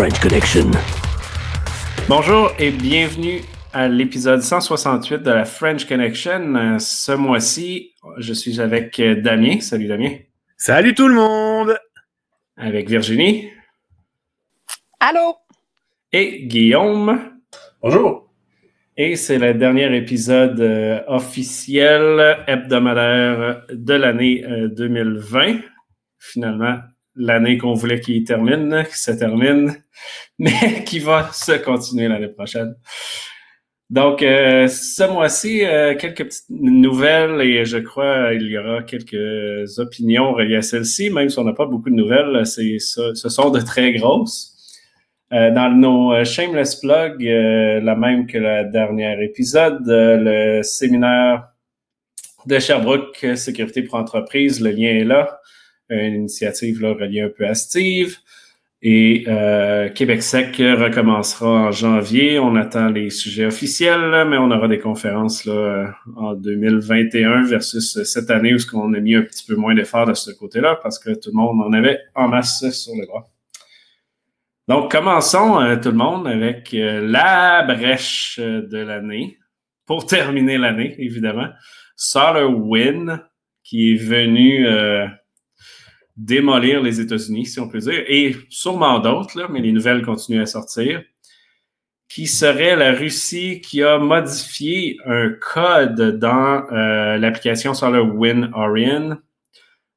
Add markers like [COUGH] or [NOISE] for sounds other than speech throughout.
French Connection. Bonjour et bienvenue à l'épisode 168 de la French Connection. Euh, Ce mois-ci, je suis avec euh, Damien. Salut Damien. Salut tout le monde! Avec Virginie Allô? et Guillaume. Bonjour! Et c'est le dernier épisode euh, officiel hebdomadaire de l'année euh, 2020. Finalement, l'année qu'on voulait qu'il termine, qui se termine, [LAUGHS] mais qui va se continuer l'année prochaine. Donc, euh, ce mois-ci, euh, quelques petites nouvelles et je crois il y aura quelques opinions reliées à celle-ci, même si on n'a pas beaucoup de nouvelles, ce sont de très grosses. Euh, dans nos shameless plugs, euh, la même que le dernier épisode, le séminaire de Sherbrooke Sécurité pour entreprise, le lien est là. Une initiative là, reliée un peu à Steve. Et euh, Québec Sec recommencera en janvier. On attend les sujets officiels, là, mais on aura des conférences là, en 2021 versus cette année où ce qu'on a mis un petit peu moins d'efforts de ce côté-là parce que tout le monde en avait en masse sur le bras. Donc, commençons euh, tout le monde avec euh, la brèche de l'année. Pour terminer l'année, évidemment. Solar Win, qui est venu euh, démolir les États-Unis, si on peut dire, et sûrement d'autres, mais les nouvelles continuent à sortir, qui serait la Russie qui a modifié un code dans euh, l'application SolarWind Orion,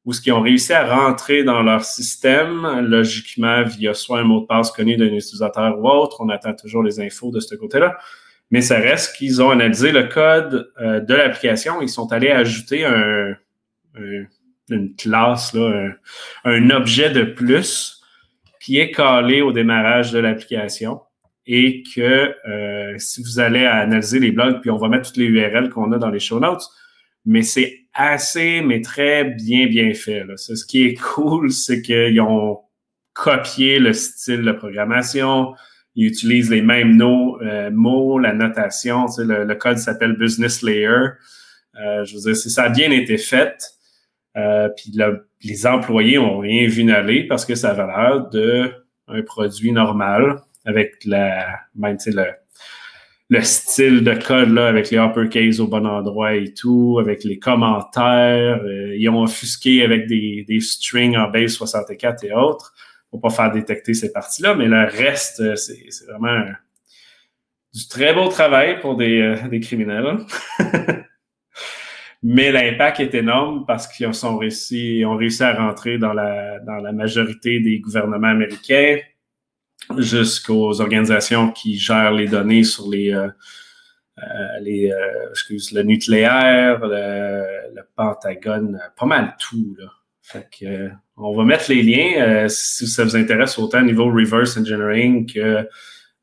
où ce qu'ils ont réussi à rentrer dans leur système, logiquement via soit un mot de passe connu d'un utilisateur ou autre. On attend toujours les infos de ce côté-là. Mais ça reste qu'ils ont analysé le code euh, de l'application. Ils sont allés ajouter un, un- une classe, là, un, objet de plus qui est calé au démarrage de l'application et que euh, si vous allez analyser les blogs, puis on va mettre toutes les URL qu'on a dans les show notes, mais c'est assez, mais très bien, bien fait. Ce qui est cool, c'est qu'ils ont copié le style de programmation, ils utilisent les mêmes euh, mots, la notation. Tu sais, le, code s'appelle Business Layer. Euh, je veux dire, ça a bien été fait. Euh, puis le- les employés ont rien vu n'aller parce que ça avait l'air de un produit normal avec la même le, le style de code là, avec les uppercase au bon endroit et tout, avec les commentaires. euh, ils ont offusqué avec des, des strings en base 64 et autres pour pas faire détecter ces parties-là, mais le reste, euh, c'est vraiment du très beau travail pour des, euh, des criminels. [LAUGHS] Mais l'impact est énorme parce qu'ils ont, réussi, ont réussi à rentrer dans la, dans la majorité des gouvernements américains jusqu'aux organisations qui gèrent les données sur les, euh, euh, les euh, excuse, le nucléaire, le, le Pentagone, pas mal tout. Là. Fait que, euh, on va mettre les liens euh, si ça vous intéresse autant au niveau reverse engineering que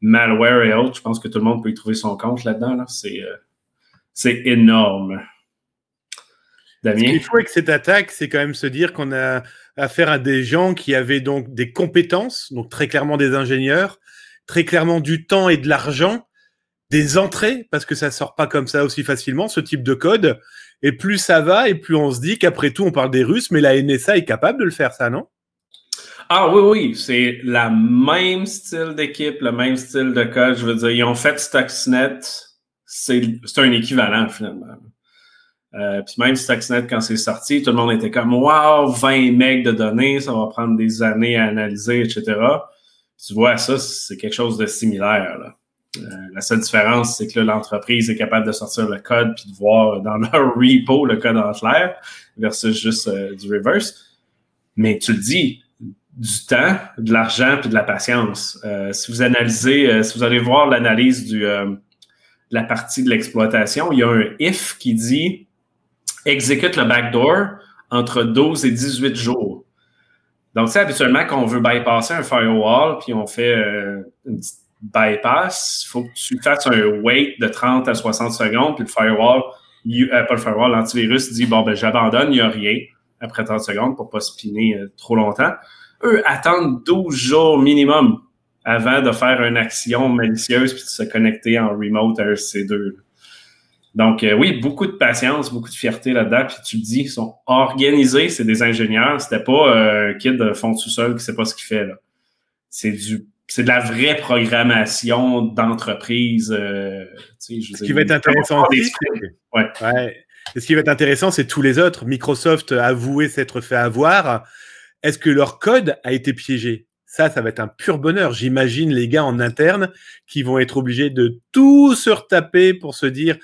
malware et autres. Je pense que tout le monde peut y trouver son compte là-dedans. Là. C'est, euh, c'est énorme. Ce Damien? qu'il faut avec cette attaque, c'est quand même se dire qu'on a affaire à des gens qui avaient donc des compétences, donc très clairement des ingénieurs, très clairement du temps et de l'argent, des entrées, parce que ça sort pas comme ça aussi facilement, ce type de code. Et plus ça va, et plus on se dit qu'après tout, on parle des Russes, mais la NSA est capable de le faire, ça, non? Ah oui, oui, c'est la même style d'équipe, le même style de code. Je veux dire, ils ont fait Stuxnet, c'est un équivalent finalement. Euh, puis même Stuxnet, quand c'est sorti, tout le monde était comme Wow, 20 megs de données, ça va prendre des années à analyser, etc. Tu vois, ça, c'est quelque chose de similaire. Là. Euh, la seule différence, c'est que l'entreprise est capable de sortir le code puis de voir dans leur [LAUGHS] repo le code en clair versus juste euh, du reverse. Mais tu le dis, du temps, de l'argent puis de la patience. Euh, si vous analysez, euh, si vous allez voir l'analyse du de la partie de l'exploitation, il y a un if qui dit exécute le backdoor entre 12 et 18 jours. Donc, c'est habituellement quand on veut bypasser un firewall, puis on fait euh, une petite bypass, il faut que tu fasses un wait de 30 à 60 secondes, puis le firewall, euh, pas le firewall, l'antivirus dit bon ben j'abandonne, il n'y a rien après 30 secondes pour pas spinner euh, trop longtemps. Eux attendent 12 jours minimum avant de faire une action malicieuse puis de se connecter en remote à RC2. Donc, euh, oui, beaucoup de patience, beaucoup de fierté là-dedans. Puis tu le dis, ils sont organisés, c'est des ingénieurs. C'était pas euh, un kid de fond de sous-sol qui sait pas ce qu'il fait. là. C'est du c'est de la vraie programmation d'entreprise. Euh, ce qui va être intéressant ce qui va être intéressant, c'est tous les autres. Microsoft a avoué s'être fait avoir. Est-ce que leur code a été piégé? Ça, ça va être un pur bonheur. J'imagine les gars en interne qui vont être obligés de tout se retaper pour se dire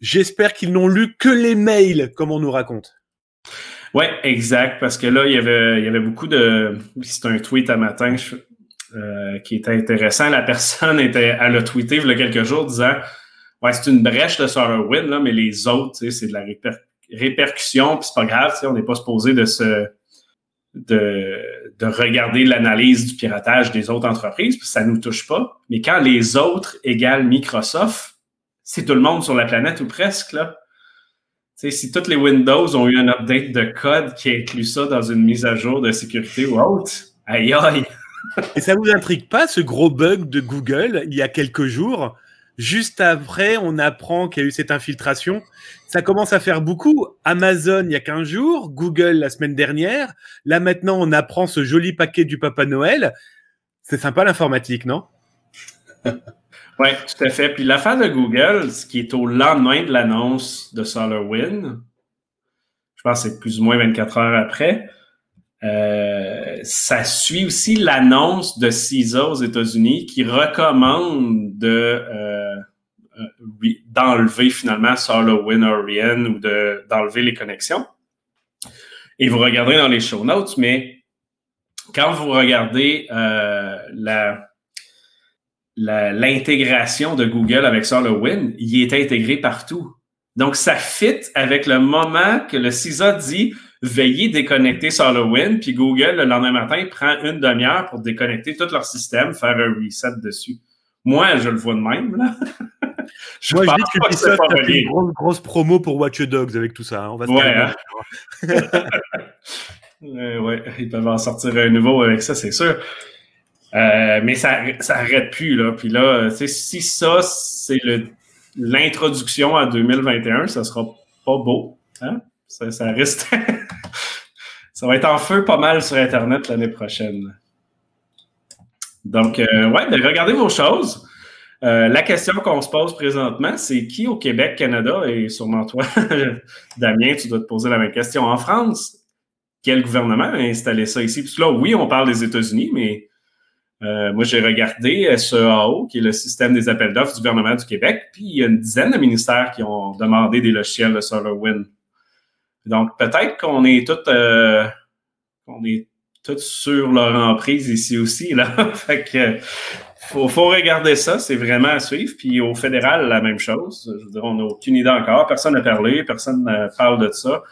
j'espère qu'ils n'ont lu que les mails, comme on nous raconte. Ouais, exact. Parce que là, il y avait, il y avait beaucoup de. C'est un tweet à matin. Euh, qui était intéressant. La personne [LAUGHS] était, elle a tweeté il y a quelques jours disant Ouais, c'est une brèche de SolarWind, là, mais les autres, c'est de la répercussion, puis c'est pas grave, on n'est pas supposé de se de, de regarder l'analyse du piratage des autres entreprises, puis ça nous touche pas. Mais quand les autres égale Microsoft, c'est tout le monde sur la planète ou presque, là. sais, si toutes les Windows ont eu un update de code qui inclut ça dans une mise à jour de sécurité ou autre, aïe aïe! [LAUGHS] Et ça vous intrigue pas ce gros bug de Google il y a quelques jours Juste après, on apprend qu'il y a eu cette infiltration. Ça commence à faire beaucoup. Amazon il y a 15 jours, Google la semaine dernière. Là maintenant, on apprend ce joli paquet du Papa Noël. C'est sympa l'informatique, non? [LAUGHS] Oui, tout à fait. Puis l'affaire de Google, ce qui est au lendemain de l'annonce de SolarWind, je pense que c'est plus ou moins 24 heures après, euh, ça suit aussi l'annonce de CISA aux États-Unis qui recommande de euh, euh, d'enlever finalement SolarWinds Orion ou de, d'enlever les connexions. Et vous regarderez dans les show notes, mais quand vous regardez la, l'intégration de Google avec SolarWinds, il est intégré partout. Donc, ça fit avec le moment que le CISA dit veillez déconnecter SolarWinds, puis Google, le lendemain matin, prend une demi-heure pour déconnecter tout leur système, faire un reset dessus. Moi, je le vois de même. Là. je [LAUGHS] Moi, je dis que fait une grosse, grosse, promo pour Watch Dogs avec tout ça. Hein. On va se ouais, hein. [LAUGHS] euh, ouais, ils peuvent en sortir un nouveau avec ça, c'est sûr. Euh, mais ça, ça arrête plus, là. Puis là, si ça, c'est l'introduction à 2021, ça sera pas beau. Hein? Ça, [LAUGHS] ça va être en feu pas mal sur Internet l'année prochaine. Donc, euh, ouais, ben, regardez vos choses. Euh, la question qu'on se pose présentement, c'est qui au Québec, Canada, et sûrement toi, [LAUGHS] Damien, tu dois te poser la même question. En France, quel gouvernement a installé ça ici? Que là, oui, on parle des États-Unis, mais euh, moi, j'ai regardé SEAO, qui est le système des appels d'offres du gouvernement du Québec, puis il y a une dizaine de ministères qui ont demandé des logiciels de SolarWind. Donc, peut-être qu'on est tous euh, on est sur leur emprise ici aussi. Là. [LAUGHS] fait faut, faut regarder ça, c'est vraiment à suivre. Puis au fédéral, la même chose. Je veux dire, on n'a aucune idée encore. Personne n'a parlé, personne ne parle de ça.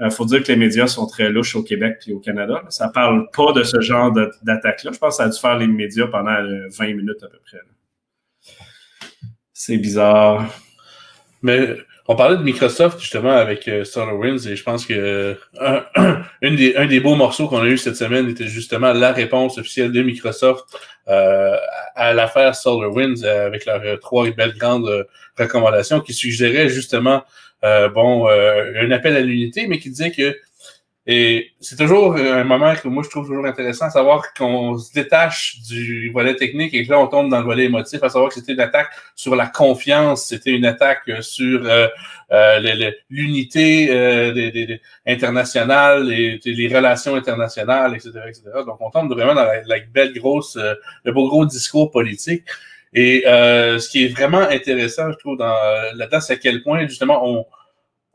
Il euh, faut dire que les médias sont très louches au Québec et au Canada. Ça parle pas de ce genre d'attaque-là. Je pense que ça a dû faire les médias pendant 20 euh, minutes à peu près. C'est bizarre. Mais on parlait de Microsoft justement avec euh, SolarWinds et je pense que [CLEARS THROAT] un, des, un des beaux morceaux qu'on a eu cette semaine était justement la réponse officielle de Microsoft euh, à l'affaire SolarWinds euh, avec leurs trois belles grandes recommandations qui suggéraient justement bon un appel à l'unité, mais qui disait que et c'est toujours un moment que moi je trouve toujours intéressant, à savoir qu'on se détache du volet technique et que là on tombe dans le volet émotif, à savoir que c'était une attaque sur la confiance, c'était une attaque sur euh, euh, l'unité euh, internationale, les relations internationales, etc., etc. Donc on tombe vraiment dans la, belle grosse, le beau gros discours politique. Et ce qui est vraiment intéressant, je trouve, dans là-dedans, c'est à quel point justement on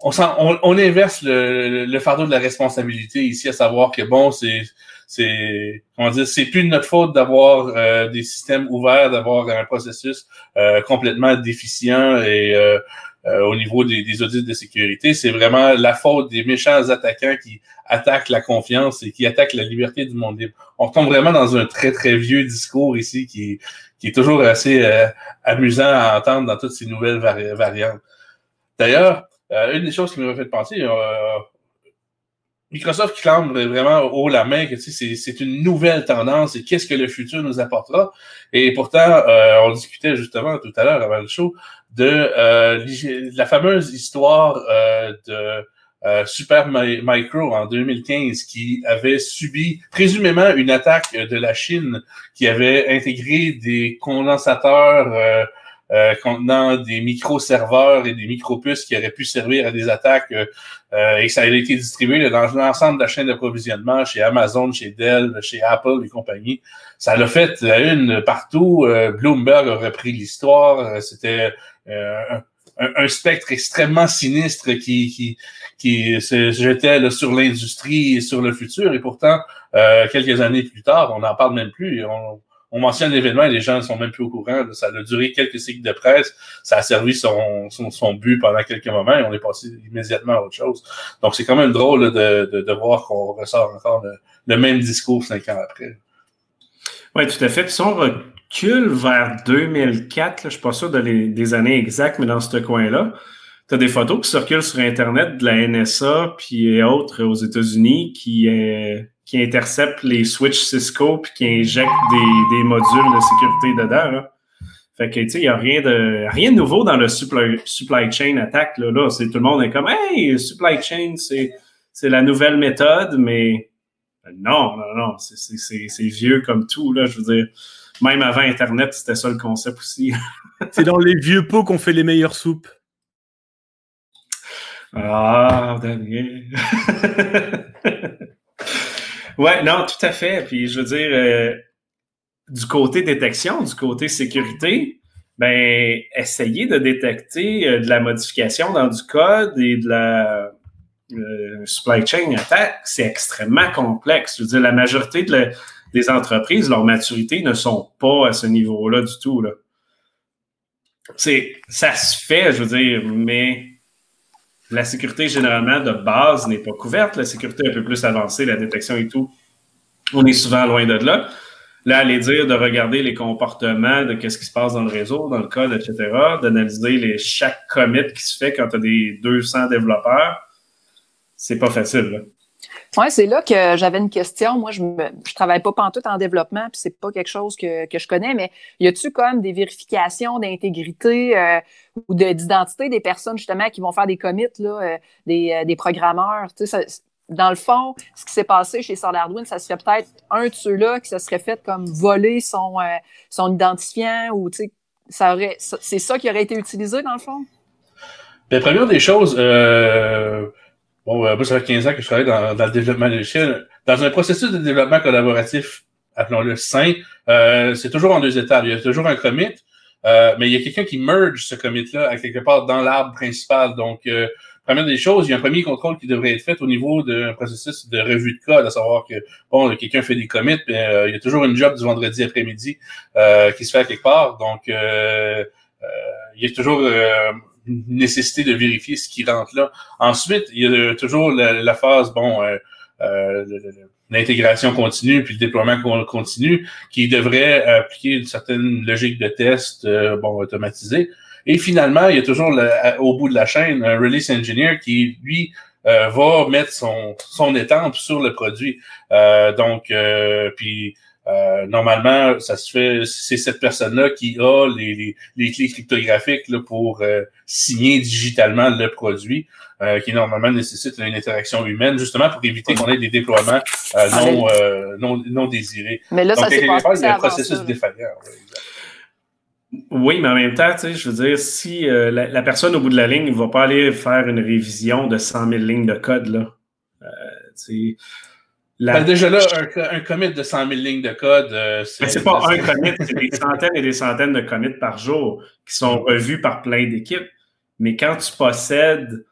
on, on, on, inverse le, le, fardeau de la responsabilité ici, à savoir que bon, c'est c'est comment dire, c'est plus de notre faute d'avoir euh, des systèmes ouverts, d'avoir un processus euh, complètement déficient et euh, au niveau des, des, audits de sécurité. C'est vraiment la faute des méchants attaquants qui attaquent la confiance et qui attaquent la liberté du monde libre. On tombe vraiment dans un très très vieux discours ici qui, qui est toujours assez amusant à entendre dans toutes ces nouvelles variantes. D'ailleurs, euh, une des choses qui m'a fait penser, euh, Microsoft clame vraiment haut la main que c'est une nouvelle tendance et qu'est-ce que le futur nous apportera. Et pourtant, euh, on discutait justement tout à l'heure avant le show de, la fameuse histoire de euh, Super Micro en 2015 qui avait subi présumément une attaque de la Chine qui avait intégré des condensateurs euh, euh, contenant des micro-serveurs et des micro-puces qui auraient pu servir à des attaques et ça a été distribué dans l'ensemble de la chaîne d'approvisionnement chez Amazon, chez Dell, chez Apple et compagnie. Ça l'a fait une partout. Bloomberg a repris l'histoire. C'était un, un, spectre extrêmement sinistre qui, qui, qui se jetait sur l'industrie et sur le futur. Et pourtant, euh, quelques années plus tard, on n'en parle même plus. On, on mentionne l'événement et les gens ne sont même plus au courant. Ça a duré quelques cycles de presse. Ça a servi son, son, son, but pendant quelques moments et on est passé immédiatement à autre chose. Donc, c'est quand même drôle de, de, de voir qu'on ressort encore le, même discours cinq ans après. Oui, tout à fait. Puis si on recule vers 2004, je ne suis pas sûr de des années exactes, mais dans ce coin-là, tu as des photos qui circulent sur Internet de la NSA puis autres aux États-Unis qui, euh, qui interceptent les switches Cisco puis qui injectent des, des modules de sécurité dedans. Là. Fait que, tu sais, il n'y a rien de, rien de nouveau dans le supply, supply chain attack. Là, là. C'est, tout le monde est comme, hey, supply chain, c'est, c'est la nouvelle méthode, mais non, non, non, c'est, vieux comme tout. Là, je veux dire, même avant Internet, c'était ça le concept aussi. [LAUGHS] c'est dans les vieux pots qu'on fait les meilleures soupes. Ah, Daniel. [LAUGHS] ouais, non, tout à fait. Puis je veux dire, euh, du côté détection, du côté sécurité, ben, essayer de détecter euh, de la modification dans du code et de la euh, supply chain attack, c'est extrêmement complexe. Je veux dire, la majorité des entreprises, leur maturité ne sont pas à ce niveau-là du tout. Là. C'est, ça se fait, je veux dire, mais la sécurité, généralement, de base, n'est pas couverte. La sécurité un peu plus avancée, la détection et tout, on est souvent loin de là. Là, aller dire de regarder les comportements de qu'est-ce qui se passe dans le réseau, dans le code, etc., d'analyser les, chaque commit qui se fait quand tu as des 200 développeurs, c'est pas facile. Oui, c'est là que j'avais une question. Moi, je ne travaille pas pantoute en développement, puis c'est pas quelque chose que, que je connais, mais y a-tu comme des vérifications d'intégrité euh, ou d'identité des personnes justement qui vont faire des commits, là, euh, des, euh, des, programmeurs? Tu sais, dans le fond, ce qui s'est passé chez SolarWind, ça serait peut-être un de ceux-là qui se serait fait comme voler son, son identifiant ou tu sais, c'est ça qui aurait été utilisé dans le fond? Bien, première des choses, euh, Bon, euh, ça fait 15 ans que je travaille dans, dans le développement logiciel. Dans un processus de développement collaboratif, appelons-le sain, euh, c'est toujours en deux étapes. Il y a toujours un commit, euh, mais il y a quelqu'un qui merge ce commit-là à quelque part dans l'arbre principal. Donc, euh, première des choses, il y a un premier contrôle qui devrait être fait au niveau d'un processus de revue de code, à savoir que, bon, quelqu'un fait des commits, mais euh, il y a toujours une job du vendredi après-midi euh, qui se fait à quelque part. Donc, il y a toujours nécessité de vérifier ce qui rentre là. Ensuite, il y a toujours la, phase, bon, euh, euh, l'intégration continue puis le déploiement continu qui devrait appliquer une certaine logique de test euh, bon automatisée. Et finalement, il y a toujours au bout de la chaîne un release engineer qui lui va mettre son son étampe sur le produit. donc puis euh, normalement, ça se fait, c'est cette personne-là qui a les, les, clés cryptographiques là, pour euh, signer digitalement le produit, euh, qui normalement nécessite une interaction humaine, justement pour éviter qu'on ait des déploiements non, non, non, désirés. Mais là, ça s'est passé un processus défaillant. Oui, mais en même temps, tu sais, je veux dire, si la, la, personne au bout de la ligne ne va pas aller faire une révision de 100 000 lignes de code, là, ben, déjà là, un, commit de 100 000 lignes de code, euh, c'est. pas un commit, c'est des centaines et des centaines de commits par jour qui sont revus par plein d'équipes. Mais quand tu possèdes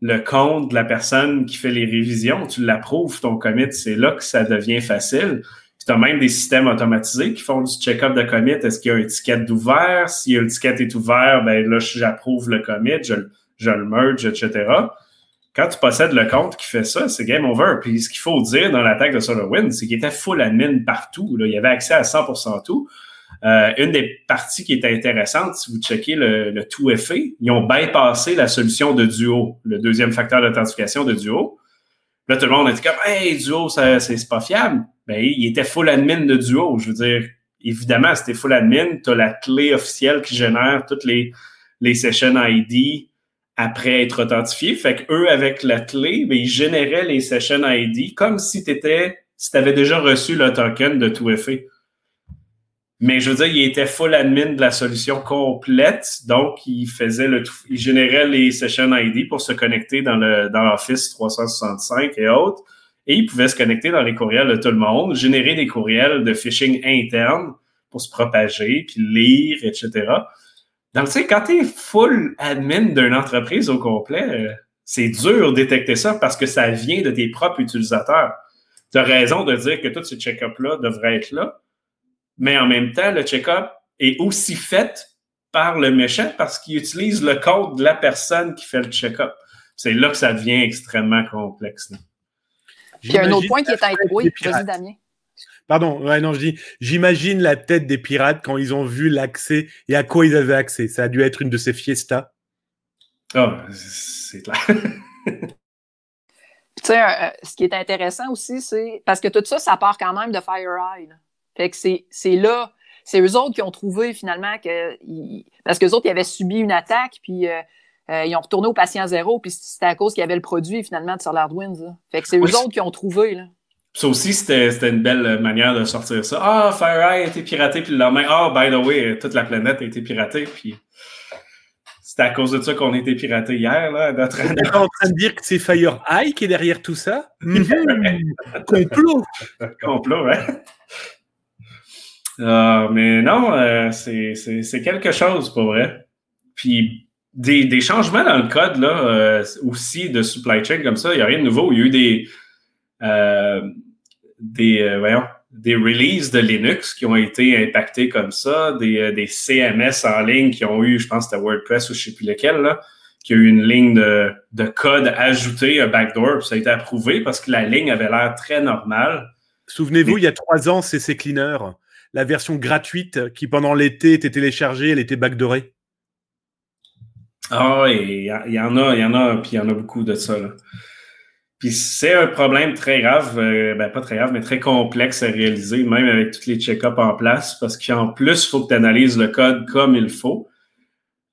le compte de la personne qui fait les révisions, tu l'approuves ton commit, c'est là que ça devient facile. Tu as même des systèmes automatisés qui font du check-up de commit. Est-ce qu'il y a un ticket d'ouvert? Si le ticket est ouvert, ben là, j'approuve le commit, je, je le merge, etc quand tu possèdes le compte qui fait ça, c'est game over. Puis ce qu'il faut dire dans l'attaque de SolarWinds, c'est qu'il était full admin partout. Il avait accès à 100% tout. Euh, une des parties qui était intéressante, si vous checkez le, le tout effet, ils ont bypassé la solution de Duo, le deuxième facteur d'authentification de Duo. Là, tout le monde a dit comme Hey, Duo, c'est pas fiable. Ben, il était full admin de Duo. Je veux dire, évidemment, c'était full admin. Tu as la clé officielle qui génère toutes les, les session ID, après être authentifié. Fait que eux, avec la clé, ben, ils généraient les session ID comme si tu si avais déjà reçu le token de tout effet. Mais je veux dire, il était full admin de la solution complète, donc il faisait le il générait les session ID pour se connecter dans le dans l'Office 365 et autres, et il pouvait se connecter dans les courriels de tout le monde, générer des courriels de phishing interne pour se propager, puis lire, etc. Donc, tu sais, quand tu es full admin d'une entreprise au complet, euh, c'est dur de détecter ça parce que ça vient de tes propres utilisateurs. Tu as raison de dire que tous ces check-ups-là devraient être là, mais en même temps, le check-up est aussi fait par le méchant parce qu'il utilise le code de la personne qui fait le check-up. C'est là que ça devient extrêmement complexe. Puis il y a un autre point qui est à oui, vas-y Damien. Pardon, ouais, non, je dis, j'imagine la tête des pirates quand ils ont vu l'accès et à quoi ils avaient accès. Ça a dû être une de ces fiestas. Oh, c'est clair. [LAUGHS] tu sais, euh, ce qui est intéressant aussi, c'est parce que tout ça, ça part quand même de FireEye. Fait que c'est là, c'est eux autres qui ont trouvé finalement que. parce qu'eux autres, ils avaient subi une attaque, puis euh, euh, ils ont retourné au patient zéro, puis c'était à cause qu'il y avait le produit finalement de SolarWinds. Fait que c'est eux autres qui ont trouvé. Là. Ça aussi, c'était une belle manière de sortir ça. Ah, FireEye a été piraté, puis le lendemain, ah, by the way, toute la planète a été piratée, puis c'était à cause de ça qu'on a été piraté hier, là. Notre... en train de dire que c'est FireEye qui est derrière tout ça? Mhm. [LAUGHS] Complot! Complot, ouais. Ah, mais non, euh, c'est quelque chose, pour vrai. Puis des, des, changements dans le code, là, euh, aussi de supply chain comme ça, il n'y a rien de nouveau. Il y a eu des euh, des, euh, voyons, des releases de Linux qui ont été impactés comme ça, des, euh, des CMS en ligne qui ont eu, je pense que c'était WordPress ou je ne sais plus lequel, là, qui a eu une ligne de, de code ajoutée, un backdoor, puis ça a été approuvé parce que la ligne avait l'air très normale. Souvenez-vous, il y a trois ans, CC Cleaner, la version gratuite qui pendant l'été était téléchargée, elle était backdoorée. Ah, il y, en a, il y en a, puis il y en a beaucoup de ça. Là. Puis c'est un problème très grave, euh, ben pas très grave, mais très complexe à réaliser, même avec tous les check-ups en place, parce qu'en plus, il faut que tu analyses le code comme il faut.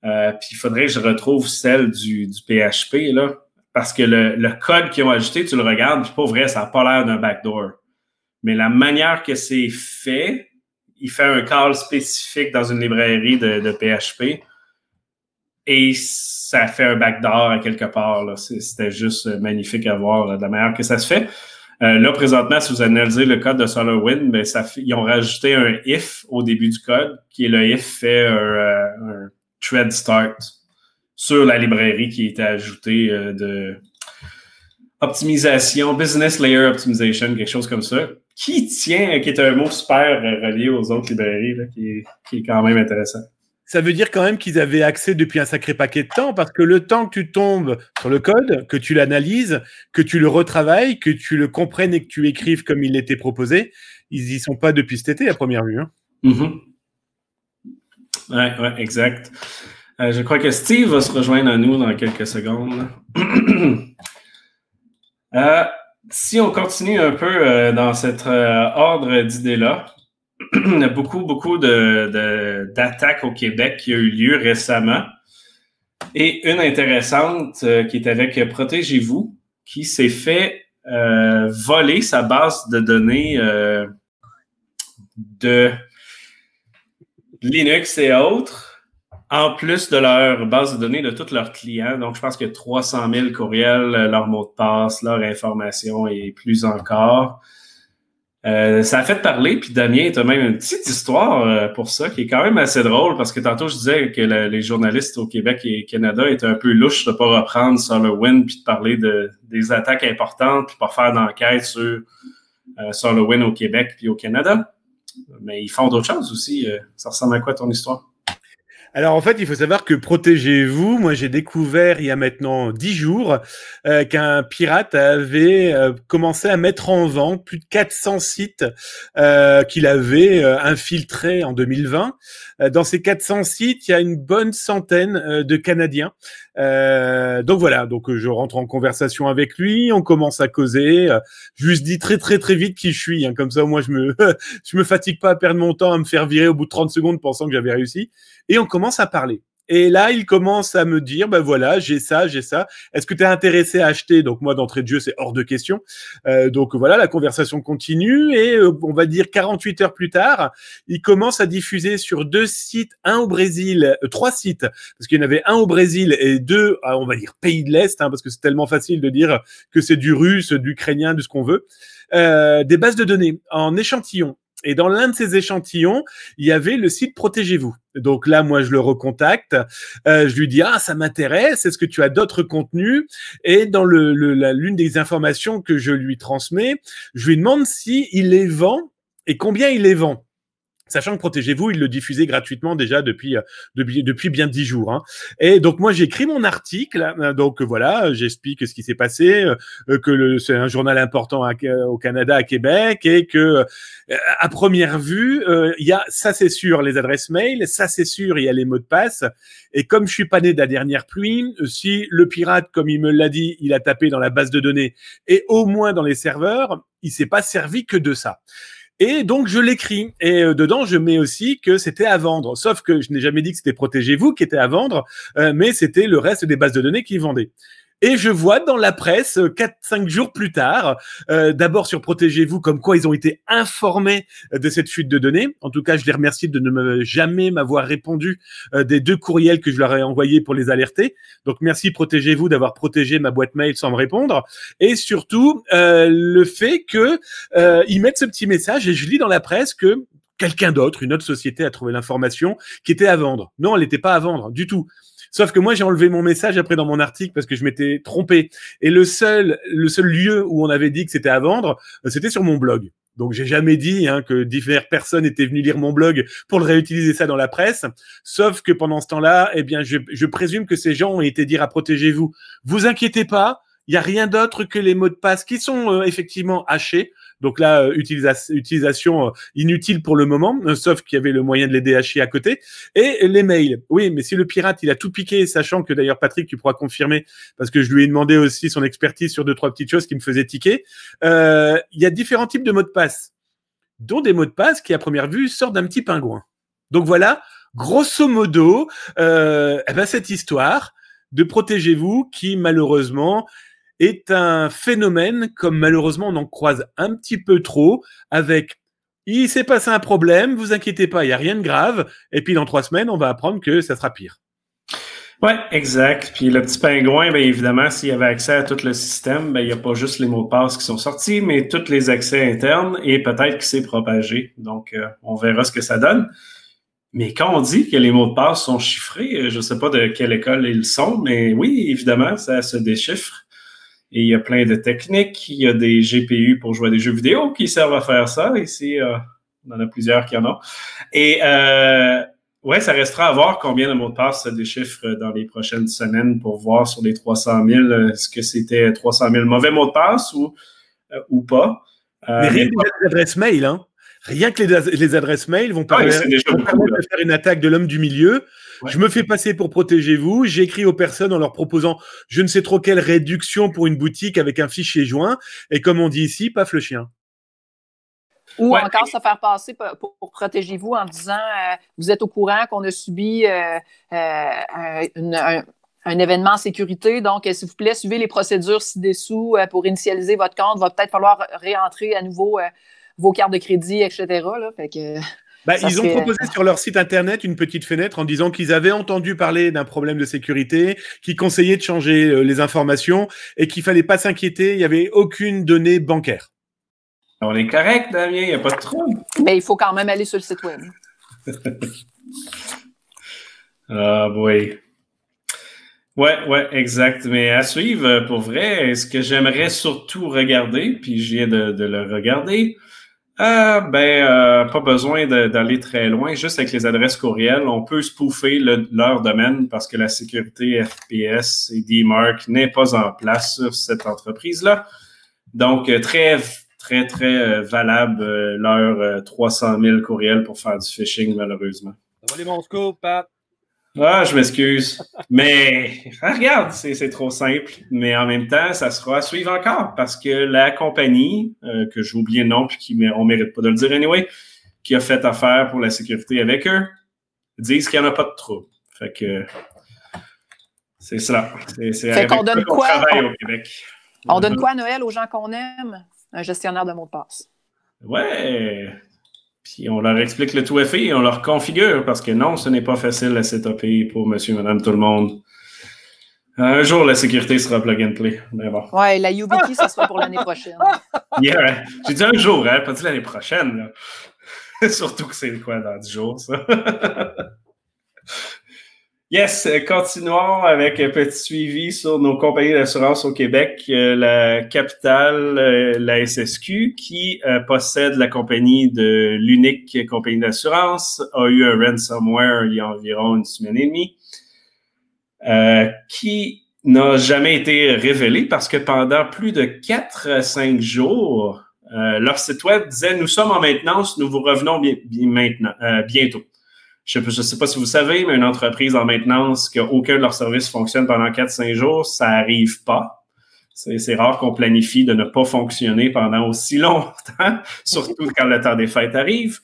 Euh, puis il faudrait que je retrouve celle du, du PHP, là, parce que le, le code qu'ils ont ajouté, tu le regardes, puis pas vrai, ça n'a pas l'air d'un backdoor. Mais la manière que c'est fait, il fait un call spécifique dans une librairie de, de PHP et ça fait un backdoor à quelque part. C'était juste magnifique à voir de la manière que ça se fait. Euh, là, présentement, si vous analysez le code de SolarWinds, ben, ça ils ont rajouté un if au début du code, qui est le if fait un, euh, thread start sur la librairie qui était ajoutée euh, de optimisation, business layer optimization, quelque chose comme ça, qui tient, qui est un mot super relié aux autres librairies, qui, qui est quand même intéressant ça veut dire quand même qu'ils avaient accès depuis un sacré paquet de temps, parce que le temps que tu tombes sur le code, que tu l'analyses, que tu le retravailles, que tu le comprennes et que tu écrives comme il était proposé, ils y sont pas depuis cet été à première vue. Hein. Mm-hmm. Ouais, exact. Euh, je crois que Steve va se rejoindre à nous dans quelques secondes. [CLEARS THROAT] Euh, si on continue un peu euh, dans cet ordre d'idées-là, beaucoup, beaucoup d'attaques au Québec qui a eu lieu récemment. Et une intéressante euh, qui est avec Protégez-vous, qui s'est fait euh, voler sa base de données euh, de Linux et autres, en plus de leur base de données de tous leurs clients. Donc, je pense que 300 000 courriels, leur mot de passe, leur information et plus encore. Euh, ça a fait parler, puis Damien, tu as même une petite histoire euh, pour ça qui est quand même assez drôle parce que tantôt je disais que les journalistes au Québec et Canada étaient un peu louches de pas reprendre sur le puis de parler de, des attaques importantes puis pas faire d'enquête sur, euh, sur le au Québec puis au Canada. Mais ils font d'autres choses aussi. ça ressemble à quoi ton histoire? Alors en fait, il faut savoir que protégez-vous. Moi, j'ai découvert il y a maintenant dix jours euh, qu'un pirate avait euh, commencé à mettre en vente plus de 400 sites euh, qu'il avait infiltrés en 2020. dans ces 400 sites, il y a une bonne centaine de Canadiens. Donc voilà, donc je rentre en conversation avec lui, on commence à causer. je lui dis très très très vite qui je suis, hein. comme ça moi je me [LAUGHS] je me fatigue pas à perdre mon temps à me faire virer au bout de 30 secondes pensant que j'avais réussi. Et on commence à parler. Et là, il commence à me dire, ben voilà, j'ai ça, j'ai ça. Est-ce que tu es intéressé à acheter? Donc moi, d'entrée de jeu, c'est hors de question. Euh, donc voilà, la conversation continue et euh, on va dire 48 heures plus tard, il commence à diffuser sur deux sites, un au Brésil, euh, trois sites, parce qu'il y en avait un au Brésil et deux, on va dire pays de l'Est, hein, parce que c'est tellement facile de dire que c'est du russe, du ukrainien, de ce qu'on veut. des bases de données en échantillons et dans l'un de ces échantillons, il y avait le site Protégez-vous. Donc là, moi, je le recontacte. Euh, je lui dis ah, ça m'intéresse. Est-ce que tu as d'autres contenus? Et dans le, l'une des informations que je lui transmets, je lui demande si il les vend et combien il les vend. Sachant que Protégez-vous, il le diffusait gratuitement déjà depuis, euh, depuis, depuis bien dix jours. Hein. Et donc moi, j'écris mon article. Euh, donc voilà, j'explique ce qui s'est passé, euh, que c'est un journal important au Canada, à Québec, et que à première vue, il y a ça c'est sûr les adresses mail, ça c'est sûr il y a les mots de passe. Et comme je suis pas né de la dernière pluie, si le pirate, comme il me l'a dit, il a tapé dans la base de données et au moins dans les serveurs, il s'est pas servi que de ça. Et donc je l'écris. Et euh, dedans, je mets aussi que c'était à vendre. Sauf que je n'ai jamais dit que c'était Protégez-vous qui était à vendre, euh, mais c'était le reste des bases de données qui vendaient. Et je vois dans la presse, 4-5 euh, jours plus tard, euh, d'abord sur Protégez-vous, comme quoi ils ont été informés de cette fuite de données. En tout cas, je les remercie de ne jamais m'avoir répondu euh, des deux courriels que je leur ai envoyés pour les alerter. Donc merci Protégez-vous d'avoir protégé ma boîte mail sans me répondre. Et surtout, le fait que ils mettent ce petit message et je lis dans la presse que quelqu'un d'autre, une autre société a trouvé l'information qui était à vendre. Non, elle n'était pas à vendre du tout. Sauf que moi, j'ai enlevé mon message après dans mon article parce que je m'étais trompé. Et le seul, le seul lieu où on avait dit que c'était à vendre, euh, c'était sur mon blog. Donc j'ai jamais dit hein, que diverses personnes étaient venues lire mon blog pour le réutiliser ça dans la presse. Sauf que pendant ce temps-là, eh bien, je, je présume que ces gens ont été dire à protégez-vous. Vous inquiétez pas, il n'y a rien d'autre que les mots de passe qui sont euh, effectivement hachés. Donc là, euh, utilisation euh, inutile pour le moment, euh, sauf qu'il y avait le moyen de les déhacher à côté. Et les mails. Oui, mais si le pirate, il a tout piqué, sachant que d'ailleurs, Patrick, tu pourras confirmer, parce que je lui ai demandé aussi son expertise sur deux, trois petites choses qui me faisaient tiquer. il y a différents types de mots de passe, dont des mots de passe qui, à première vue, sortent d'un petit pingouin. Donc voilà, grosso modo, euh, eh ben cette histoire de protégez-vous qui, malheureusement, est un phénomène comme malheureusement on en croise un petit peu trop avec il s'est passé un problème, vous inquiétez pas, il n'y a rien de grave, et puis dans trois semaines, on va apprendre que ça sera pire. Oui, exact. Puis le petit pingouin, bien évidemment, s'il avait accès à tout le système, ben, il n'y a pas juste les mots de passe qui sont sortis, mais tous les accès internes et peut-être qu'il s'est propagé. Donc, euh, on verra ce que ça donne. Mais quand on dit que les mots de passe sont chiffrés, euh, je ne sais pas de quelle école ils sont, mais oui, évidemment, ça se déchiffre. Et il y a plein de techniques. Il y a des GPU pour jouer à des jeux vidéo qui servent à faire ça. Ici, euh, on en a plusieurs qui en ont. Et euh, ouais, ça restera à voir combien de mots de passe se déchiffrent dans les prochaines semaines pour voir sur les 300 000, euh, est-ce que c'était 300 000 mauvais mots de passe ou, euh, ou pas. mais rien que les adresses mail, hein. Rien que les, adresses mail vont, permettre, de faire une attaque de l'homme du milieu. Je me fais passer pour protéger vous. J'écris aux personnes en leur proposant je ne sais trop quelle réduction pour une boutique avec un fichier joint. Et comme on dit ici, paf le chien. Ou encore se faire passer pour, protéger vous en disant euh, vous êtes au courant qu'on a subi euh, euh, un, événement en sécurité, donc s'il vous plaît, suivez les procédures ci-dessous pour initialiser votre compte. Il va peut-être falloir réentrer à nouveau vos cartes de crédit, etc. Là. Fait que, bah, ils ont proposé sur leur site internet une petite fenêtre en disant qu'ils avaient entendu parler d'un problème de sécurité, qu'ils conseillaient de changer euh, les informations et qu'il fallait pas s'inquiéter, il n'y avait aucune donnée bancaire. On est correct, Damien, il n'y a pas de trouble. Mais il faut quand même aller sur le site web. [LAUGHS] ah, oui. Ouais, ouais, exact. Mais à suivre, pour vrai, ce que j'aimerais surtout regarder, puis je viens de le regarder, ah, ben, euh, pas besoin d'aller très loin. Juste avec les adresses courriels, on peut spoofer leur domaine parce que la sécurité FPS et DMARC n'est pas en place sur cette entreprise-là. Donc, euh, très, très, très euh, valable leur 300 000 courriels pour faire du phishing, malheureusement. Ah, je m'excuse. Mais ah, regarde, c'est trop simple. Mais en même temps, ça sera à suivre encore parce que la compagnie, euh, que j'ai oublié le nom puis qui on mérite pas de le dire anyway, qui a fait affaire pour la sécurité avec eux, disent qu'il n'y en a pas de trouble. Fait que c'est ça. C'est fait qu'on donne quoi? On, au Québec. on donne quoi à Noël aux gens qu'on aime? Un gestionnaire de mots de passe. Ouais. Puis on leur explique le tout fait et on leur configure parce que non, ce n'est pas facile à setuper pour monsieur, madame, tout le monde. Un jour, la sécurité sera plug and play. Mais bon. Ouais, la YubiKey, ça sera pour l'année prochaine. [LAUGHS] Yeah, j'ai dit un jour, hein, pas dit l'année prochaine. [LAUGHS] Surtout que c'est quoi dans 10 jours, ça? [LAUGHS] Yes, continuons avec un petit suivi sur nos compagnies d'assurance au Québec. Euh, la capitale, euh, la SSQ, qui euh, possède la compagnie de l'unique compagnie d'assurance, a eu un ransomware il y a environ une semaine et demie, qui n'a jamais été révélé parce que pendant plus de 4 à 5 jours, leur site web disait « Nous sommes en maintenance, nous vous revenons maintenant, bientôt ». Je ne sais, pas si vous savez, mais une entreprise en maintenance qu'aucun de leurs services fonctionne pendant 4-5 jours, ça n'arrive pas. C'est rare qu'on planifie de ne pas fonctionner pendant aussi [LAUGHS] longtemps, surtout quand le temps des fêtes arrive.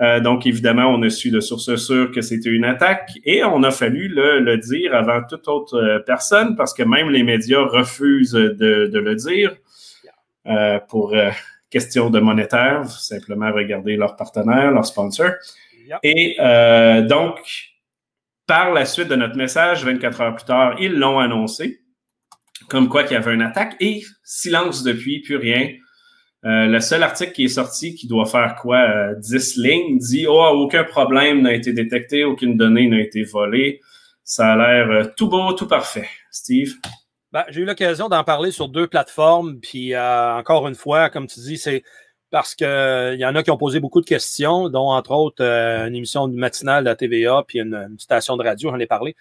Euh, donc, évidemment, on a su de sources sûres que c'était une attaque et on a fallu le, dire avant toute autre euh, personne parce que même les médias refusent de, le dire euh, pour question de monétaire, simplement regarder leurs partenaires, leurs sponsors. Et euh, donc, par la suite de notre message, 24 heures plus tard, ils l'ont annoncé, comme quoi qu'il y avait une attaque, et silence depuis, plus rien. Euh, le seul article qui est sorti, qui doit faire quoi, 10 euh, lignes, dit Oh, aucun problème n'a été détecté, aucune donnée n'a été volée. Ça a l'air tout beau, tout parfait. Steve? Ben, j'ai eu l'occasion d'en parler sur deux plateformes, puis encore une fois, comme tu dis, c'est parce qu'il euh, y en a qui ont posé beaucoup de questions, dont entre autres euh, une émission matinale de la TVA puis une, station de radio, j'en ai parlé.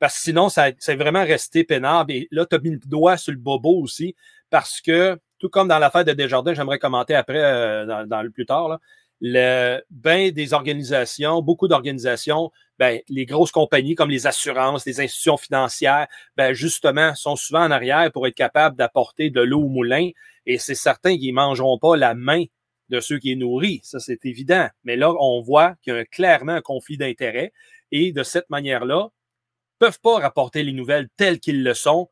Parce que sinon, ça c'est vraiment resté pénable. Et là, tu as mis le doigt sur le bobo aussi, parce que, tout comme dans l'affaire de Desjardins, j'aimerais commenter après, euh, dans, le plus tard, là, le ben des organisations, beaucoup d'organisations, ben, les grosses compagnies comme les assurances, les institutions financières, ben, justement, sont souvent en arrière pour être capables d'apporter de l'eau au moulin. Et c'est certain qu'ils ne mangeront pas la main de ceux qui est nourri, ça c'est évident. Mais là, on voit qu'il y a clairement un conflit d'intérêts et de cette manière-là, ne peuvent pas rapporter les nouvelles telles qu'ils le sont,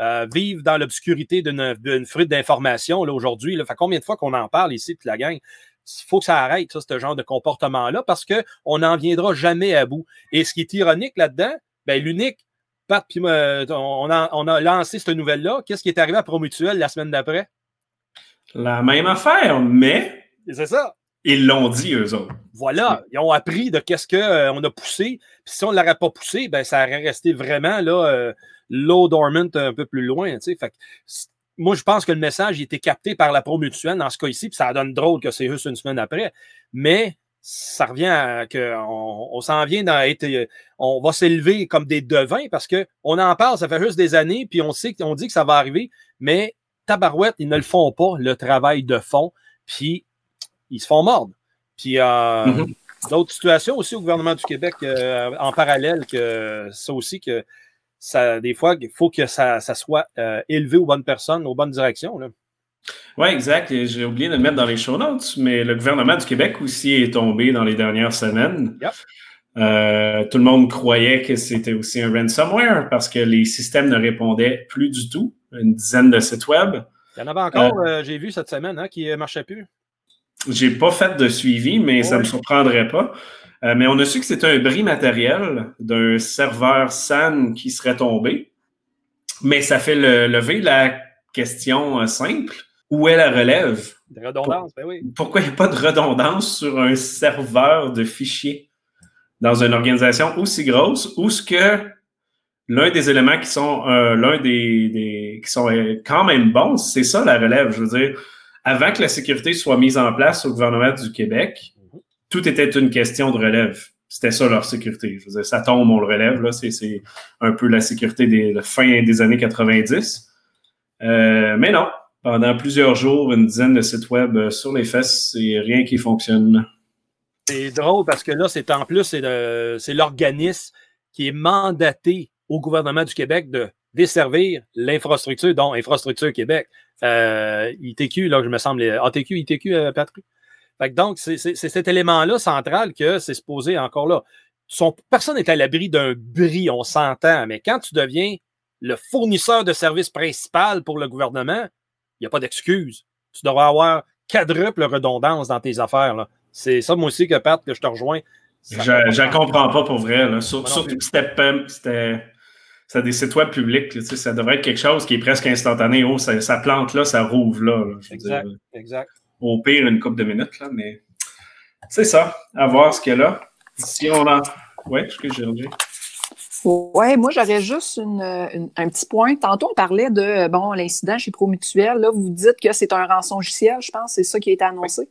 euh, vivent dans l'obscurité d'une fruite d'information aujourd'hui. Fait combien de fois qu'on en parle ici, toute la gang? Il faut que ça arrête, ça, ce genre de comportement-là, parce qu'on n'en viendra jamais à bout. Et ce qui est ironique là-dedans, ben, l'unique, on, a, on a lancé cette nouvelle-là. Qu'est-ce qui est arrivé à Promutuel la semaine d'après? La même affaire, mais. C'est ça. Ils l'ont dit, eux autres. Voilà, ils ont appris de qu'est-ce qu'on euh, a poussé. Puis si on ne l'aurait pas poussé, ben, ça aurait resté vraiment là, euh, low dormant un peu plus loin. Fait moi, je pense que le message a été capté par la pro mutuelle dans ce cas ci puis ça donne drôle que c'est juste une semaine après. Mais ça revient à qu'on on, s'en vient dans être. On va s'élever comme des devins parce qu'on en parle, ça fait juste des années, puis on sait on dit que ça va arriver, mais tabarouette, ils ne le font pas, le travail de fond, puis ils se font mordre. Puis euh, mm-hmm. d'autres situations aussi au gouvernement du Québec euh, en parallèle que ça aussi que ça, des fois, il faut que ça, soit euh, élevé aux bonnes personnes, aux bonnes directions. Oui, exact. J'ai oublié de le mettre dans les show notes, mais le gouvernement du Québec aussi est tombé dans les dernières semaines. tout le monde croyait que c'était aussi un ransomware parce que les systèmes ne répondaient plus du tout une dizaine de sites web. Il y en avait encore, euh, euh, j'ai vu cette semaine, hein, qui ne marchait plus. J'ai pas fait de suivi, mais ça ne me surprendrait pas. Euh, mais on a su que c'était un bris matériel d'un serveur SAN qui serait tombé. Mais ça fait lever la question simple. Où est la relève? De redondance, ben oui. Pourquoi il n'y a pas de redondance sur un serveur de fichiers dans une organisation aussi grosse? Où ce que l'un des éléments qui sont euh, l'un des, qui sont euh, quand même bons, c'est ça la relève. Je veux dire, avant que la sécurité soit mise en place au gouvernement du Québec, tout était une question de relève. C'était ça leur sécurité. Je veux dire, ça tombe, on le relève. Là, c'est, un peu la sécurité des la fin des années 90. Euh, mais non, pendant plusieurs jours, une dizaine de sites web sur les fesses, c'est rien qui fonctionne. C'est drôle parce que là, c'est en plus, c'est l'organisme qui est mandaté au gouvernement du Québec de desservir l'infrastructure, dont Infrastructure Québec. Euh, ITQ, là, je me semble, ATQ, ITQ, euh, Patrick. donc, c'est cet élément-là central que c'est supposé encore là. personne n'est à l'abri d'un bris, on s'entend, mais quand tu deviens le fournisseur de services principal pour le gouvernement, il n'y a pas d'excuse. Tu devrais avoir quadruple redondance dans tes affaires. C'est ça, moi aussi, que Pat, que je te rejoins. Je ne comprends pas pour vrai. Là. Surtout que c'était des sites web publics. ça devrait être quelque chose qui est presque instantané. Oh, ça, plante là, ça rouvre là. exact, exact. Au pire, une couple de minutes, là, mais c'est ça. À voir ce qu'il y a là. Si on a. Oui, je suis oui, moi j'aurais juste un petit point. Tantôt, on parlait de bon l'incident chez Promutuel. Là, vous dites que c'est un rançongiciel, je pense, c'est ça qui a été annoncé.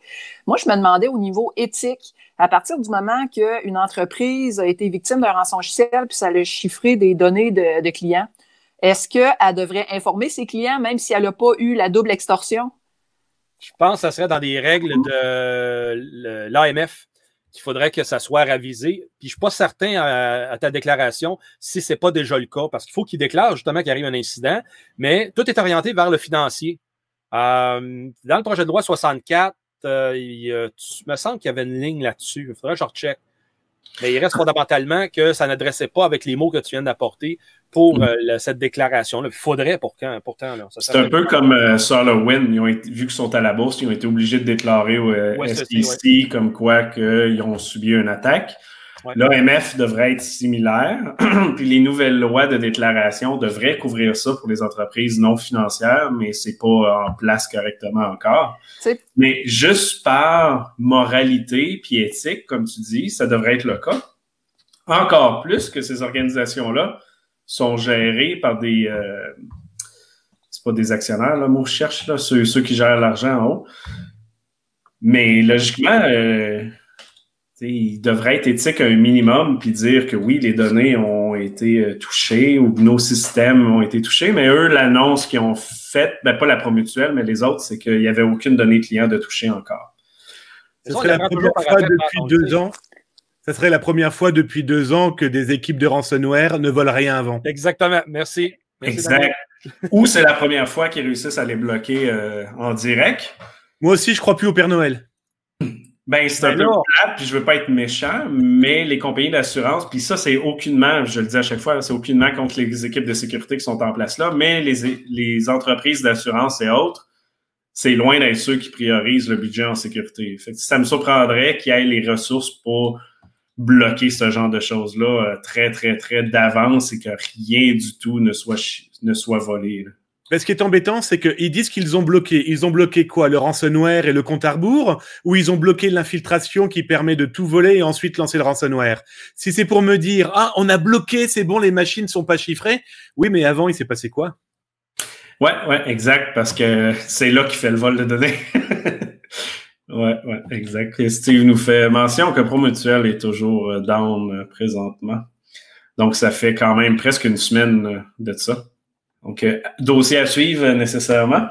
Moi, je me demandais au niveau éthique, à partir du moment qu'une entreprise a été victime d'un rançongiciel, puis ça a chiffré des données de, clients, est-ce qu'elle devrait informer ses clients, même si elle n'a pas eu la double extorsion? Je pense que ça serait dans des règles de l'AMF qu'il faudrait que ça soit ravisé. Puis je ne suis pas certain à, ta déclaration si ce n'est pas déjà le cas, parce qu'il faut qu'il déclare justement qu'il arrive un incident, mais tout est orienté vers le financier. Euh, dans le projet de loi 64, euh, il, me semble qu'il y avait une ligne là-dessus. Il faudrait que je recheck. Mais il reste fondamentalement que ça n'adressait pas avec les mots que tu viens d'apporter pour mm. euh, cette déclaration. Il faudrait pourtant. pourtant c'est un peu comme euh, SolarWind. Ils ont vu qu'ils sont à la bourse, ils ont été obligés de déclarer au euh, SEC comme quoi qu'ils ont subi une attaque. L'AMF devrait être similaire, [CLEARS THROAT] puis les nouvelles lois de déclaration devraient couvrir ça pour les entreprises non financières, mais c'est pas en place correctement encore. Mais juste par moralité puis éthique, comme tu dis, ça devrait être le cas. Encore plus que ces organisations-là sont gérées par des euh, c'est pas des actionnaires, là, moi je cherche là, ceux, ceux qui gèrent l'argent en haut. Mais logiquement, euh, il devrait être éthique à un minimum, puis dire que oui, les données ont été euh, touchées ou nos systèmes ont été touchés, mais eux, l'annonce qu'ils ont faite, ben, pas la promutuelle, mais les autres, c'est qu'il n'y avait aucune donnée client de toucher encore. Ce serait la première fois depuis deux ans. Ça serait la première fois depuis deux ans que des équipes de ransomware ne volent rien avant. Exactement. Merci. exact. Ou c'est la première fois qu'ils réussissent à les bloquer euh, en direct. Moi aussi, je crois plus au Père Noël. Ben, c'est un ben peu plate, puis je veux pas être méchant, mais les compagnies d'assurance, puis ça, c'est aucunement, je le dis à chaque fois, c'est aucunement contre les équipes de sécurité qui sont en place là, mais les, les entreprises d'assurance et autres, c'est loin d'être ceux qui priorisent le budget en sécurité. Fait ça me surprendrait qu'il y ait les ressources pour bloquer ce genre de choses-là euh, très, très, très d'avance et que rien du tout ne soit, ne soit volé. Mais ce qui est embêtant, c'est qu'ils disent qu'ils ont bloqué. Ils ont bloqué quoi? Le ransomware et le compte à rebours? Ou ils ont bloqué l'infiltration qui permet de tout voler et ensuite lancer le ransomware? Si c'est pour me dire, ah, on a bloqué, c'est bon, les machines sont pas chiffrées. Oui, mais avant, il s'est passé quoi? Ouais, ouais, exact, parce que c'est là qu'il fait le vol de données. [LAUGHS] ouais, ouais, exact. Steve nous fait mention que Promutuel est toujours euh, down euh, présentement. Donc, ça fait quand même presque une semaine euh, de ça. Donc, euh, dossier à suivre nécessairement.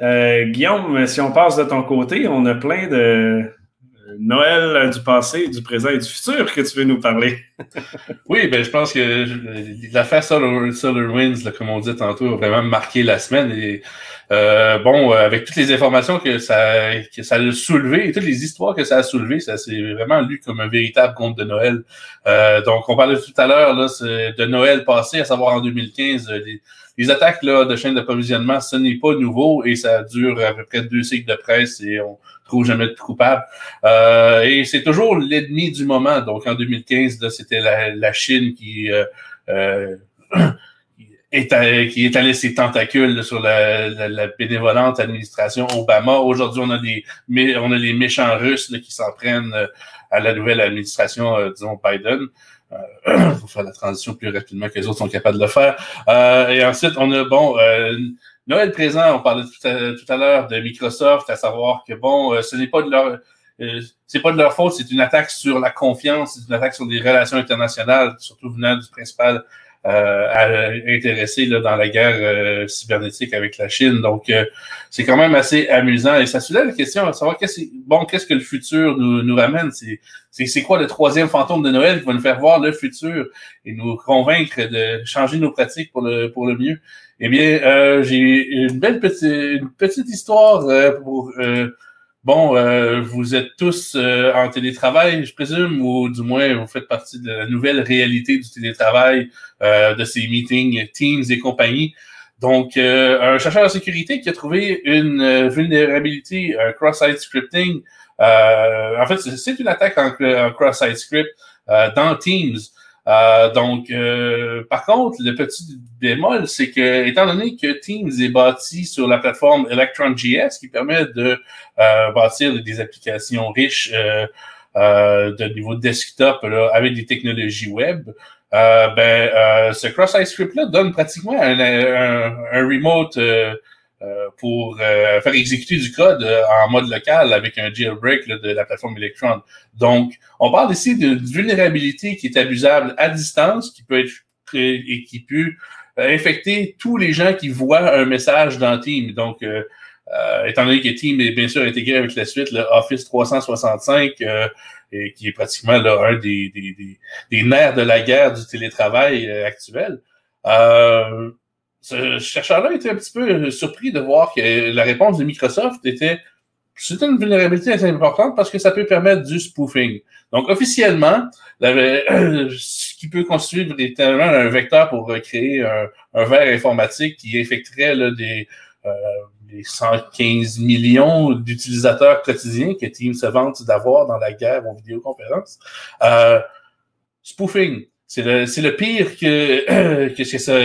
Euh, Guillaume, si on passe de ton côté, on a plein de euh, Noël du passé, du présent et du futur que tu veux nous parler. [LAUGHS] oui, ben je pense que l'affaire Solar, Solar Winds, comme on dit tantôt, a vraiment marqué la semaine. Et bon, avec toutes les informations que ça, que ça a soulevé et toutes les histoires que ça a soulevé, ça s'est vraiment lu comme un véritable conte de Noël. donc, on parlait tout à l'heure de Noël passé, à savoir en 2015, les, les attaques là, de chaînes d'approvisionnement, ce n'est pas nouveau et ça dure à peu près deux cycles de presse et on trouve jamais de coupable. Euh, et c'est toujours l'ennemi du moment. Donc en 2015, c'était la, Chine qui euh, euh [CLEARS THROAT] qui étalait ses tentacules sur la, la, bénévolente administration Obama. Aujourd'hui, on a des on a les méchants Russes qui s'en prennent euh, à la nouvelle administration, euh, disons Biden. Il euh, [CLEARS THROAT] faut faire la transition plus rapidement que les autres sont capables de le faire. Euh, et ensuite, on a, bon, euh, Noël présent, on parlait tout à, l'heure de Microsoft, à savoir que, bon, ce n'est pas de leur... c'est pas de leur faute, c'est une attaque sur la confiance, c'est une attaque sur les relations internationales, surtout venant du principal euh, intéressé là, dans la guerre euh, cybernétique avec la Chine. Donc, euh, c'est quand même assez amusant. Et ça soulève la question de savoir qu'est-ce, bon, qu'est-ce que le futur nous, nous ramène? C'est, quoi le troisième fantôme de Noël qui va nous faire voir le futur et nous convaincre de changer nos pratiques pour le, pour le mieux? Eh bien, euh, j'ai une belle petite, une petite histoire pour bon, euh, vous êtes tous euh, en télétravail, je présume, ou du moins vous faites partie de la nouvelle réalité du télétravail, euh, de ces meetings Teams et compagnie. Donc, un chercheur de sécurité qui a trouvé une vulnérabilité, cross-site scripting. en fait, c'est une attaque en, en cross-site script dans Teams. Euh, donc, euh, par contre, le petit bémol, c'est que, étant donné que Teams est bâti sur la plateforme ElectronJS, qui permet de euh, bâtir des applications riches de niveau desktop là, avec des technologies web, ben, ce cross-site script-là donne pratiquement un, un, un remote euh, pour euh, faire exécuter du code euh, en mode local avec un jailbreak de la plateforme Electron. Donc, on parle ici d'une vulnérabilité qui est abusable à distance, qui peut être et qui peut infecter tous les gens qui voient un message dans Team. Donc, étant donné que Team est bien sûr intégré avec la suite, le Office 365, et qui est pratiquement là, un des, des, des, des, nerfs de la guerre du télétravail actuel. Euh, ce chercheur-là était un petit peu surpris de voir que la réponse de Microsoft était c'est une vulnérabilité assez importante parce que ça peut permettre du spoofing. Donc, officiellement, [COUGHS] ce qui peut constituer véritablement un vecteur pour créer un, verre informatique qui infecterait là, des, euh, 115 millions d'utilisateurs quotidiens que Teams se vante d'avoir dans la guerre aux vidéoconférences. Euh, spoofing, c'est le, le pire que, [COUGHS] que, que ça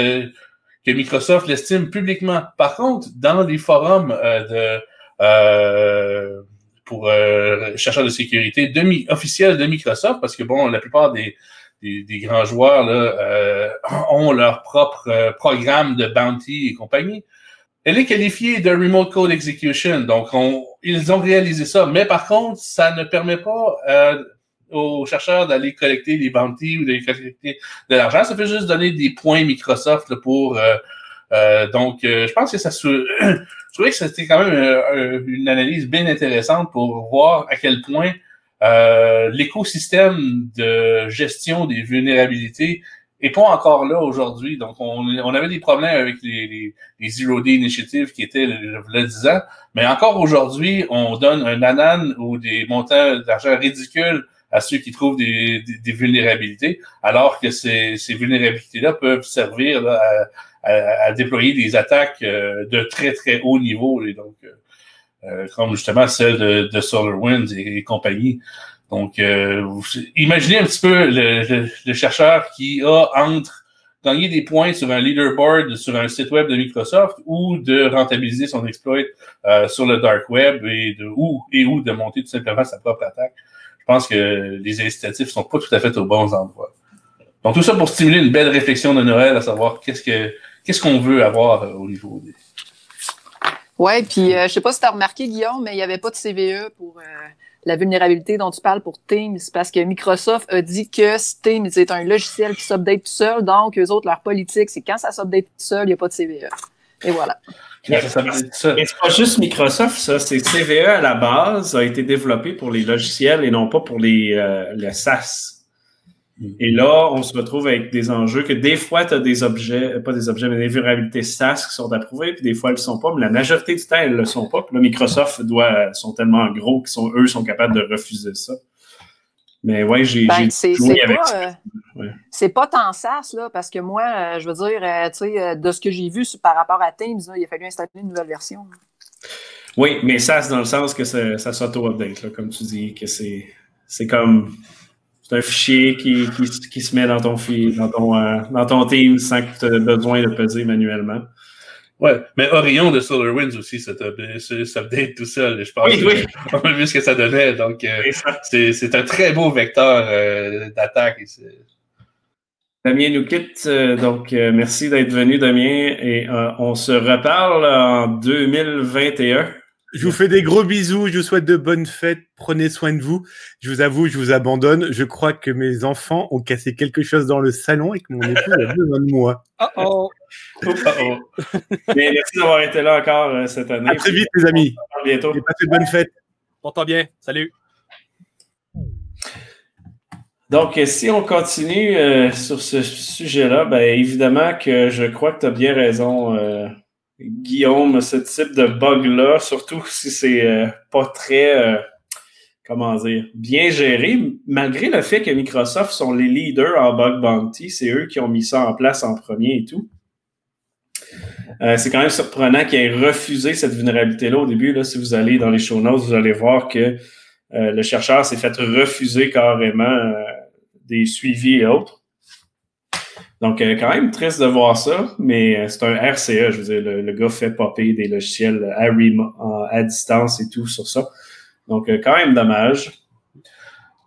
que Microsoft l'estime publiquement. Par contre, dans les forums euh, euh, pour euh, chercheurs de sécurité demi officiels de Microsoft, parce que bon, la plupart des, des, grands joueurs ont leur propre programme de bounty et compagnie. Elle est qualifiée de remote code execution, donc on, ils ont réalisé ça. Mais par contre, ça ne permet pas aux chercheurs d'aller collecter des bounties ou d'aller collecter de l'argent. Ça fait juste donner des points Microsoft pour. Euh, euh, donc, euh, je pense que ça se. [CLEARS THROAT] je trouvais que c'était quand même une analyse bien intéressante pour voir à quel point l'écosystème de gestion des vulnérabilités est pas encore là aujourd'hui. Donc, on, on, avait des problèmes avec les, les, les Zero Day Initiatives qui étaient le, le 10 ans, mais encore aujourd'hui, on donne un anan ou des montants d'argent ridicules à ceux qui trouvent des, vulnérabilités, alors que ces, vulnérabilités-là peuvent servir à, déployer des attaques euh, de très, très haut niveau, donc, euh, euh, comme justement celle de, de SolarWinds et, compagnie. Donc, imaginez un petit peu le, chercheur qui a entre gagner des points sur un leaderboard sur un site web de Microsoft ou de rentabiliser son exploit sur le dark web et de et ou de monter tout simplement sa propre attaque pense que les incitatifs sont pas tout à fait aux bons endroits. Donc, tout ça pour stimuler une belle réflexion de Noël à savoir qu'est-ce que qu'est-ce qu'on veut avoir euh, au niveau des. Oui, puis euh, je sais pas si tu as remarqué, Guillaume, mais il n'y avait pas de CVE pour euh, la vulnérabilité dont tu parles pour Teams, parce que Microsoft a dit que Teams est un logiciel qui s'update tout seul, donc eux autres, leur politique, c'est quand ça s'update tout seul, il n'y a pas de CVE. Et voilà. Mais, c'est pas juste Microsoft, ça. C'est CVE à la base a été développé pour les logiciels et non pas pour les, euh, SaaS. Hmm. Et là, on se retrouve avec des enjeux que des fois, tu as des objets, pas des objets, mais des vulnérabilités SaaS qui sont approuvées, puis des fois, elles ne le sont pas, mais la majorité du temps, elles ne le sont pas. Puis là, Microsoft doit, sont tellement gros qu'ils sont, eux, sont capables de refuser ça. Mais ouais, j'ai ben, avec ça. Euh, c'est pas tant SaaS, là, parce que moi, euh, je veux dire, euh, tu sais, de ce que j'ai vu par rapport à Teams, il a fallu installer une nouvelle version. Oui, mais SaaS dans le sens que ça, ça s'auto-update, comme tu dis, que c'est comme c'est un fichier qui, qui, qui, se met dans ton, dans ton, dans ton Teams sans que tu aies besoin de peser manuellement. Ouais, mais Orion de SolarWinds aussi, ça update tout seul. Je pense oui, oui. on a vu ce que ça donnait. Donc, euh, c'est un très beau vecteur euh, d'attaque. Damien nous quitte. Euh, donc, merci d'être venu, Damien. Et on se reparle en 2021. Je vous fais des gros bisous, je vous souhaite de bonnes fêtes, prenez soin de vous. Je vous avoue, je vous abandonne. Je crois que mes enfants ont cassé quelque chose dans le salon et que mon épouse a besoin de moi. [LAUGHS] Oh oh. merci d'avoir été là encore euh, cette année. À très vite, les amis. À bientôt. Et passez de bonnes fêtes. Porte-toi bien. Salut. Donc, si on continue euh, sur ce sujet-là, ben évidemment que je crois que tu as bien raison. Euh, Guillaume, ce type de bug-là, surtout si c'est euh, pas très, euh, comment dire, bien géré, malgré le fait que Microsoft sont les leaders en bug bounty, c'est eux qui ont mis ça en place en premier et tout. Euh, c'est quand même surprenant qu'ils aient refusé cette vulnérabilité-là au début. Là, si vous allez dans les show notes, vous allez voir que le chercheur s'est fait refuser carrément des suivis et autres. Donc, euh, quand même triste de voir ça, mais euh, c'est un RCE, je veux dire, le, gars fait popper des logiciels à, à distance et tout sur ça. Donc, euh, quand même dommage.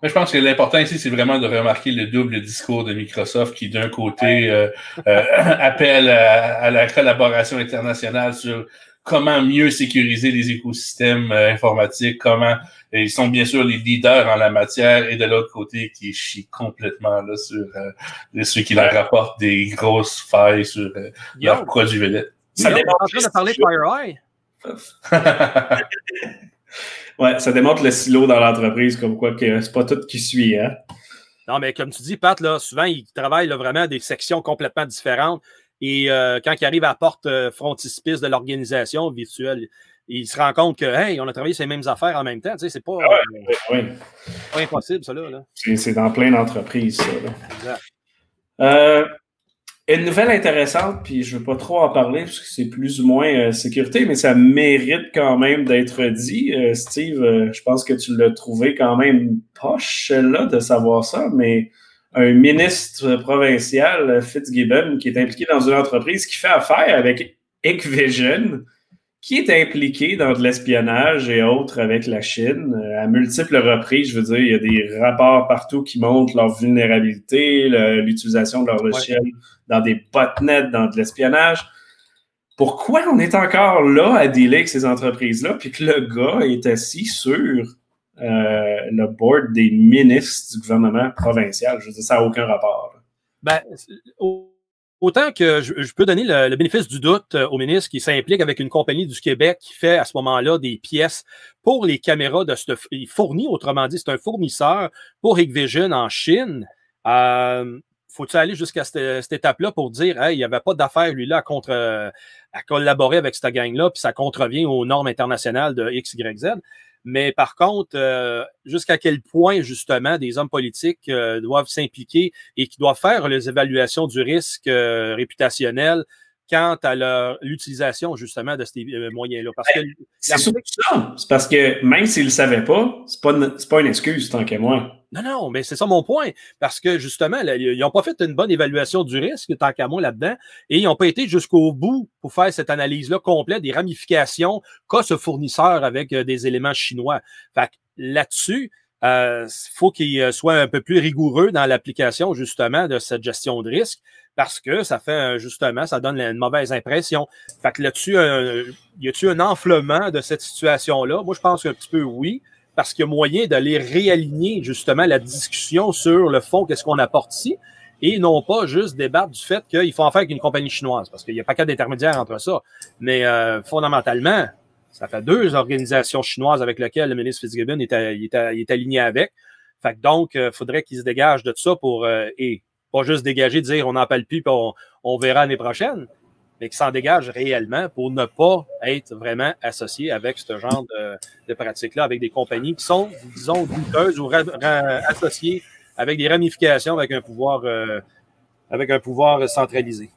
Mais je pense que l'important ici, c'est vraiment de remarquer le double discours de Microsoft qui, d'un côté, [LAUGHS] appelle à, la collaboration internationale sur comment mieux sécuriser les écosystèmes euh, informatiques, comment ils sont bien sûr les leaders en la matière, et de l'autre côté, qui chient complètement là, sur euh, ceux qui leur rapportent des grosses failles sur euh, leurs produits vedettes. Ça démontre en train de parler de FireEye. [LAUGHS] ouais, ça démontre le silo dans l'entreprise, comme quoi que c'est pas tout qui suit, hein? Non, mais comme tu dis, Pat, là, souvent, ils travaillent là, vraiment des sections complètement différentes. Et euh, quand il arrive à la porte euh, frontispice de l'organisation virtuelle, il se rend compte que, hey, on a travaillé sur les mêmes affaires en même temps. Tu sais, c'est pas, ah pas, impossible, ça, là. C'est dans plein d'entreprises, ça. Exact. Euh, une nouvelle intéressante, puis je ne veux pas trop en parler parce que c'est plus ou moins sécurité, mais ça mérite quand même d'être dit. Steve, je pense que tu l'as trouvé quand même poche, là, de savoir ça, mais un ministre provincial, Fitzgibbon, qui est impliqué dans une entreprise qui fait affaire avec Hikvision, qui est impliqué dans de l'espionnage et autres avec la Chine euh, à multiples reprises. Je veux dire, il y a des rapports partout qui montrent leur vulnérabilité, l'utilisation de leur logiciel dans des botnets, dans de l'espionnage. Pourquoi on est encore là à dealer avec ces entreprises-là, puis que le gars est assis sur euh, le board des ministres du gouvernement provincial? Je veux dire, ça n'a aucun rapport. Ben, autant que je, peux donner le, bénéfice du doute euh, au ministre qui s'implique avec une compagnie du Québec qui fait à ce moment-là des pièces pour les caméras de ce. Il fournit, autrement dit, c'est un fournisseur pour Hikvision en Chine. Euh, faut-il aller jusqu'à cette, étape-là pour dire, hey, il n'y avait pas d'affaire, lui-là, à, contre, à collaborer avec cette gang-là, puis ça contrevient aux normes internationales de XYZ. Mais par contre, euh, jusqu'à quel point, justement, des hommes politiques euh, doivent s'impliquer et qui doivent faire les évaluations du risque euh, réputationnel quant à l'utilisation, justement, de ces moyens-là? Parce que. C'est. C'est parce que même s'ils ne le savaient pas, ce n'est pas, pas une excuse, tant qu'à moi. Non, non, mais c'est ça mon point. Parce que justement, ils n'ont pas fait une bonne évaluation du risque, tant qu'à moi, là-dedans, et ils n'ont pas été jusqu'au bout pour faire cette analyse-là complète des ramifications qu'a ce fournisseur avec euh, des éléments chinois. Fait là-dessus, il euh, faut qu'il euh, soit un peu plus rigoureux dans l'application, justement, de cette gestion de risque, parce que ça fait, justement, ça donne une mauvaise impression. Fait que là-dessus, y a-t-il un enflement de cette situation-là? Moi, je pense qu'un petit peu oui parce qu'il y a moyen d'aller réaligner justement la discussion sur le fond, qu'est-ce qu'on apporte ici, et non pas juste débattre du fait qu'il faut en faire avec une compagnie chinoise, parce qu'il n'y a pas qu'à d'intermédiaire entre ça. Mais euh, fondamentalement, ça fait deux organisations chinoises avec lesquelles le ministre Fitzgibbon est, est, aligné avec. Donc, il euh, faudrait qu'il se dégage de ça pour, euh, et pas juste dégager, dire on n'en parle plus, puis on verra l'année prochaine mais qui s'en dégage réellement pour ne pas être vraiment associé avec ce genre de, de pratiques-là, avec des compagnies qui sont, disons, douteuses ou associées avec des ramifications, avec un pouvoir, euh, avec un pouvoir centralisé.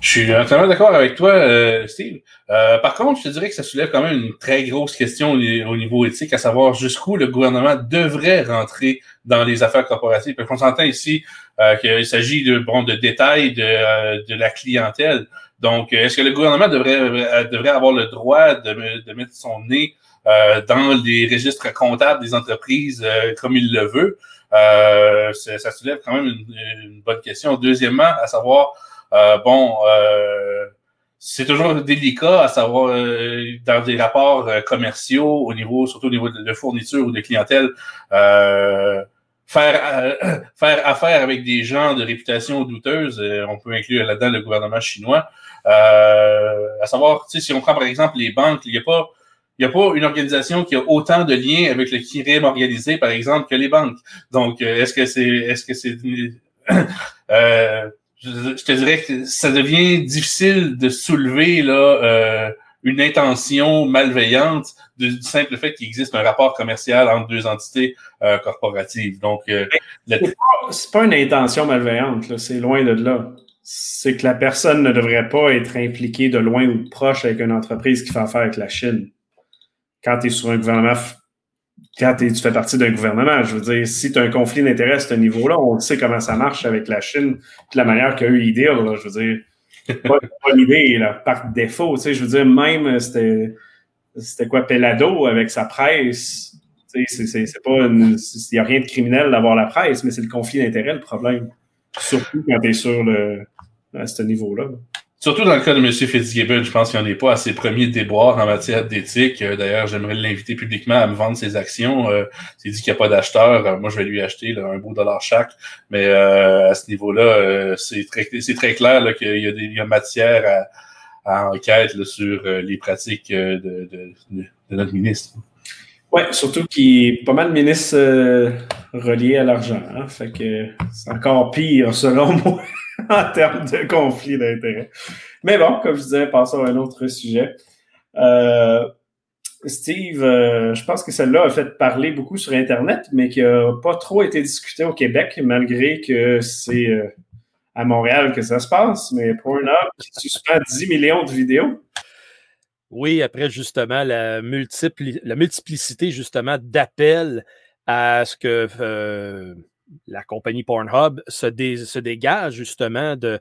Je suis entièrement d'accord avec toi, euh, Steve. Euh, par contre, je te dirais que ça soulève quand même une très grosse question au niveau éthique, à savoir jusqu'où le gouvernement devrait rentrer dans les affaires corporatives. Parce qu'on s'entend ici euh, qu'il s'agit de, bon, de détails de, de la clientèle. Donc, est-ce que le gouvernement devrait, devrait avoir le droit de, de mettre son nez dans les registres comptables des entreprises comme il le veut? ça soulève quand même une, une bonne question. Deuxièmement, à savoir euh, bon, euh, c'est toujours délicat à savoir euh, dans des rapports commerciaux au niveau, surtout au niveau de, fourniture ou de clientèle, faire [CLEARS THROAT] faire affaire avec des gens de réputation douteuse. on peut inclure là-dedans le gouvernement chinois. à savoir, si on prend par exemple les banques, il n'y a pas il n'y a pas une organisation qui a autant de liens avec le crime organisé, par exemple, que les banques. Donc, est-ce que c'est est-ce que c'est [CLEARS THROAT] je, te dirais que ça devient difficile de soulever là, euh, une intention malveillante du, simple fait qu'il existe un rapport commercial entre deux entités euh, corporatives. Donc, euh, c'est pas, une intention malveillante, c'est loin de là. C'est que la personne ne devrait pas être impliquée de loin ou de proche avec une entreprise qui fait affaire avec la Chine. Quand tu es sur un gouvernement quand tu fais partie d'un gouvernement. Je veux dire, si tu as un conflit d'intérêts à ce niveau-là, on sait comment ça marche avec la Chine, de la manière qu'a eu idée. je veux dire, pas, pas l'idée là, par défaut. Tu sais, je veux dire, même euh, c'était c'était quoi Pelado avec sa presse. Tu sais, c'est pas il n'y a rien de criminel d'avoir la presse, mais c'est le conflit d'intérêts le problème. Surtout quand tu es sur le à ce niveau-là. Surtout dans le cas de M. Fitzgibbon, je pense qu'il n'y en est pas à ses premiers déboires en matière d'éthique. Euh, d'ailleurs, j'aimerais l'inviter publiquement à me vendre ses actions. Euh, S'il dit qu'il n'y a pas d'acheteur, euh, moi je vais lui acheter un beau dollar chaque. Mais euh, à ce niveau-là, c'est très, très clair qu'il y, y a matière à, à enquête sur les pratiques de, de, de, notre ministre. Oui, surtout qu'il est pas mal ministre relié à l'argent. Hein? Fait que c'est encore pire selon moi. [LAUGHS] [LAUGHS] en termes de conflit d'intérêts. Mais bon, comme je disais, passons à un autre sujet. Euh, Steve, euh, je pense que celle-là a fait parler beaucoup sur Internet, mais qui n'a pas trop été discuté au Québec, malgré que c'est euh, à Montréal que ça se passe. Mais Pornhub qui suspend 10 millions de vidéos. Oui, après justement la, la multiplicité justement d'appels à ce que la compagnie Pornhub se, dégage justement de,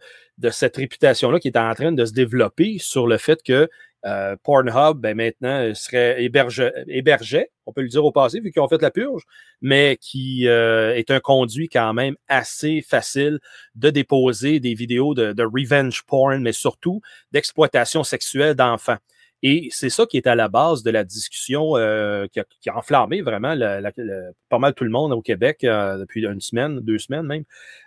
cette réputation-là qui est en train de se développer sur le fait que euh, Pornhub, ben, maintenant, serait hébergé, on peut le dire au passé, vu qu'ils ont fait la purge, mais qui euh, est un conduit quand même assez facile de déposer des vidéos de revenge porn, mais surtout d'exploitation sexuelle d'enfants. Et c'est ça qui est à la base de la discussion euh, qui, a, enflammé vraiment pas mal tout le monde au Québec euh, depuis une semaine, deux semaines même,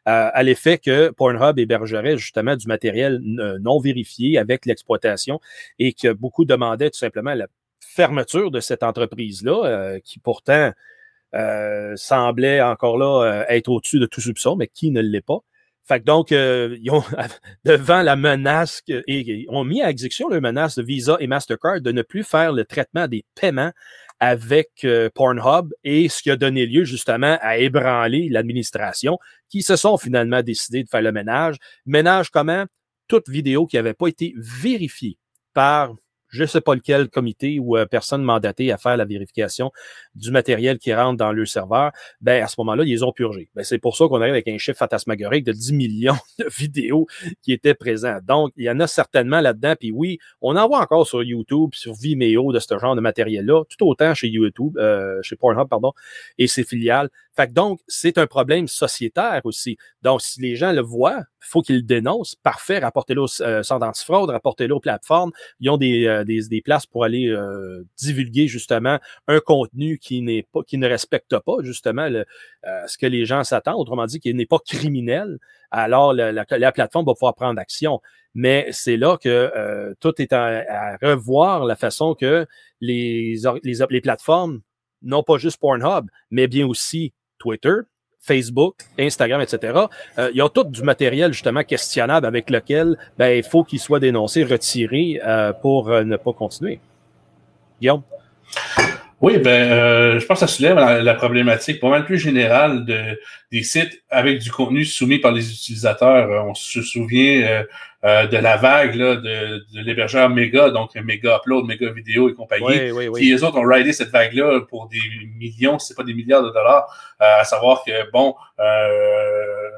euh, à l'effet que Pornhub hébergerait justement du matériel non vérifié avec l'exploitation et que beaucoup demandaient tout simplement la fermeture de cette entreprise-là, qui pourtant semblait encore là être au-dessus de tout soupçon, mais qui ne l'est pas. Fait que donc, euh, ils ont, [LAUGHS] devant la menace, et ils ont mis à exécution la menace de Visa et Mastercard de ne plus faire le traitement des paiements avec euh, Pornhub et ce qui a donné lieu justement à ébranler l'administration qui se sont finalement décidés de faire le ménage. Ménage comment? Toute vidéo qui n'avait pas été vérifiée par je ne sais pas lequel comité ou euh, personne mandatée à faire la vérification du matériel qui rentre dans le serveur, ben à ce moment-là, ils ont purgé. Ben, c'est pour ça qu'on arrive avec un chiffre fantasmagorique de 10 millions [LAUGHS] de vidéos qui étaient présentes. Donc, il y en a certainement là-dedans. Puis oui, on en voit encore sur YouTube, sur Vimeo de ce genre de matériel-là, tout autant chez YouTube, euh, chez Pornhub, pardon, et ses filiales. Fait que donc, c'est un problème sociétaire aussi. Donc, si les gens le voient, il faut qu'ils le dénoncent. Parfait, rapportez-le au euh, centre rapportez-le aux plateformes. Ils ont des, euh, des, des places pour aller euh, divulguer justement un contenu qui n'est pas, qui ne respecte pas justement euh, ce que les gens s'attendent. Autrement dit, qui n'est pas criminel. Alors, la, la, plateforme va pouvoir prendre action. Mais c'est là que tout est à, revoir la façon que les, les, les plateformes non pas juste Pornhub, mais bien aussi Twitter, Facebook, Instagram, etc. Euh, ils ont tout du matériel justement questionnable avec lequel ben, il faut qu'il soit dénoncé, retiré euh, pour euh, ne pas continuer. Guillaume? Oui, ben, je pense que ça soulève la, problématique pas mal plus générale de, des sites avec du contenu soumis par les utilisateurs. on se souvient euh, de la vague là, de, de l'hébergeur Mega, donc Mega Upload, Mega Vidéo et compagnie, oui, oui, oui. qui les autres ont ridé cette vague-là pour des millions, si c'est pas des milliards de dollars, euh, à savoir que, bon, euh,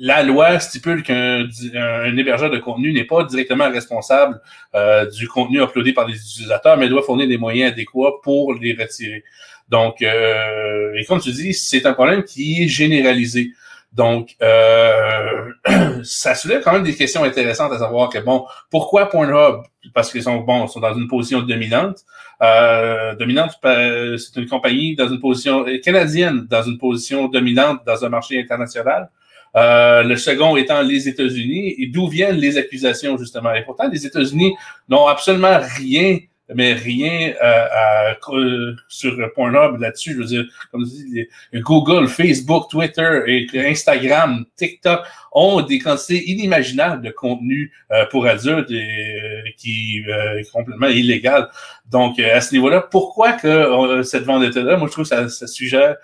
la loi stipule qu'un un hébergeur de contenu n'est pas directement responsable euh, du contenu uploadé par les utilisateurs, mais doit fournir des moyens adéquats pour les retirer. Donc, euh, et comme tu dis, c'est un problème qui est généralisé. Donc, euh, [CLEARS THROAT] ça soulève quand même des questions intéressantes à savoir que, bon, pourquoi Pornhub? Parce qu'ils sont, bon, sont dans une position dominante. Euh, dominante, euh, c'est une compagnie dans une position euh, canadienne, dans une position dominante dans un marché international. Euh, le second étant les États-Unis. Et d'où viennent les accusations, justement? Et pourtant, les États-Unis n'ont absolument rien mais rien à, sur Pornhub là-dessus. Je veux dire, comme je dis, Google, Facebook, Twitter, et Instagram, TikTok ont des quantités inimaginables de contenu euh, pour adultes et, qui est complètement illégal. Donc, à ce niveau-là, pourquoi que cette vendetta-là, moi, je trouve que ça, ça suggère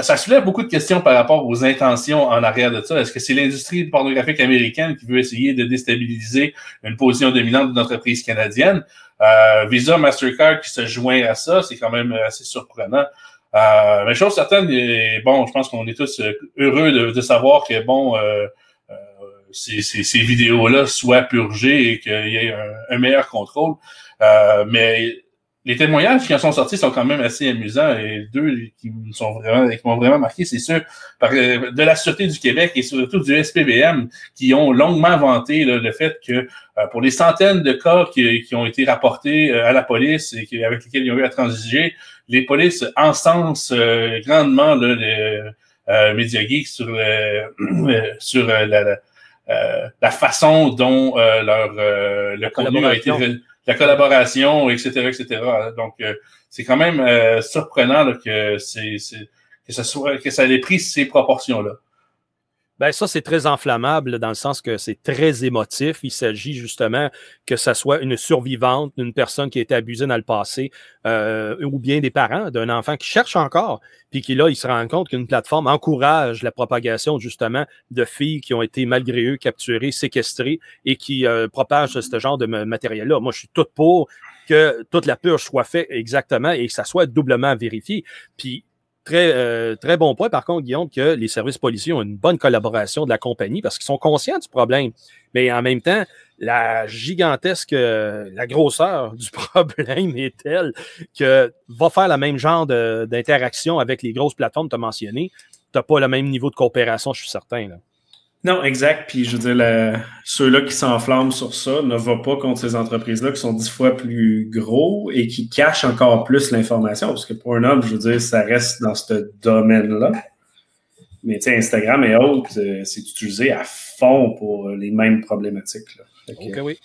ça, soulève beaucoup de questions par rapport aux intentions en arrière de ça. Est-ce que c'est l'industrie pornographique américaine qui veut essayer de déstabiliser une position dominante d'une entreprise canadienne? Euh, Visa, Mastercard qui se joint à ça, c'est quand même assez surprenant. Euh, mais chose certaine, bon, je pense qu'on est tous heureux de, savoir que, bon, euh, euh, ces, ces, vidéos-là soient purgées et qu'il y ait un, un meilleur contrôle. Euh, mais les témoignages qui en sont sortis sont quand même assez amusants et deux qui sont vraiment qui m'ont vraiment marqué, c'est ceux euh, de la Sûreté du Québec et surtout du SPBM qui ont longuement vanté le fait que euh, pour les centaines de cas qui, qui ont été rapportés euh, à la police et avec lesquels ils ont eu à transiger, les polices encensent grandement le, le Media Geek sur, [CLEARS THROAT] sur la, la, façon dont leur le contenu a été la collaboration, etc., etc. Donc, euh, c'est quand même euh, surprenant que, c'est, que, ça soit, que ça ait pris ces proportions-là. Ben ça, c'est très enflammable dans le sens que c'est très émotif. Il s'agit justement que ça soit une survivante d'une personne qui a été abusée dans le passé euh, ou bien des parents d'un enfant qui cherche encore, puis qui là, il se rend compte qu'une plateforme encourage la propagation justement de filles qui ont été malgré eux capturées, séquestrées et qui euh, propagent ce genre de matériel-là. Moi, je suis tout pour que toute la purge soit faite exactement et que ça soit doublement vérifié. Puis Très, euh, très bon point, par contre, Guillaume, que les services policiers ont une bonne collaboration de la compagnie parce qu'ils sont conscients du problème. Mais en même temps, la gigantesque, euh, la grosseur [LAUGHS] du problème est telle que va faire le même genre d'interaction avec les grosses plateformes que tu as mentionnées. Tu n'as pas le même niveau de coopération, je suis certain. Non, exact. Puis je veux dire, ceux-là qui s'enflamment sur ça ne vont pas contre ces entreprises-là qui sont dix fois plus gros et qui cachent encore plus l'information. Parce que pour un homme, je veux dire, ça reste dans ce domaine-là. Mais tu sais, Instagram et autres, euh, c'est utilisé à fond pour les mêmes problématiques. Là. Ok, oui.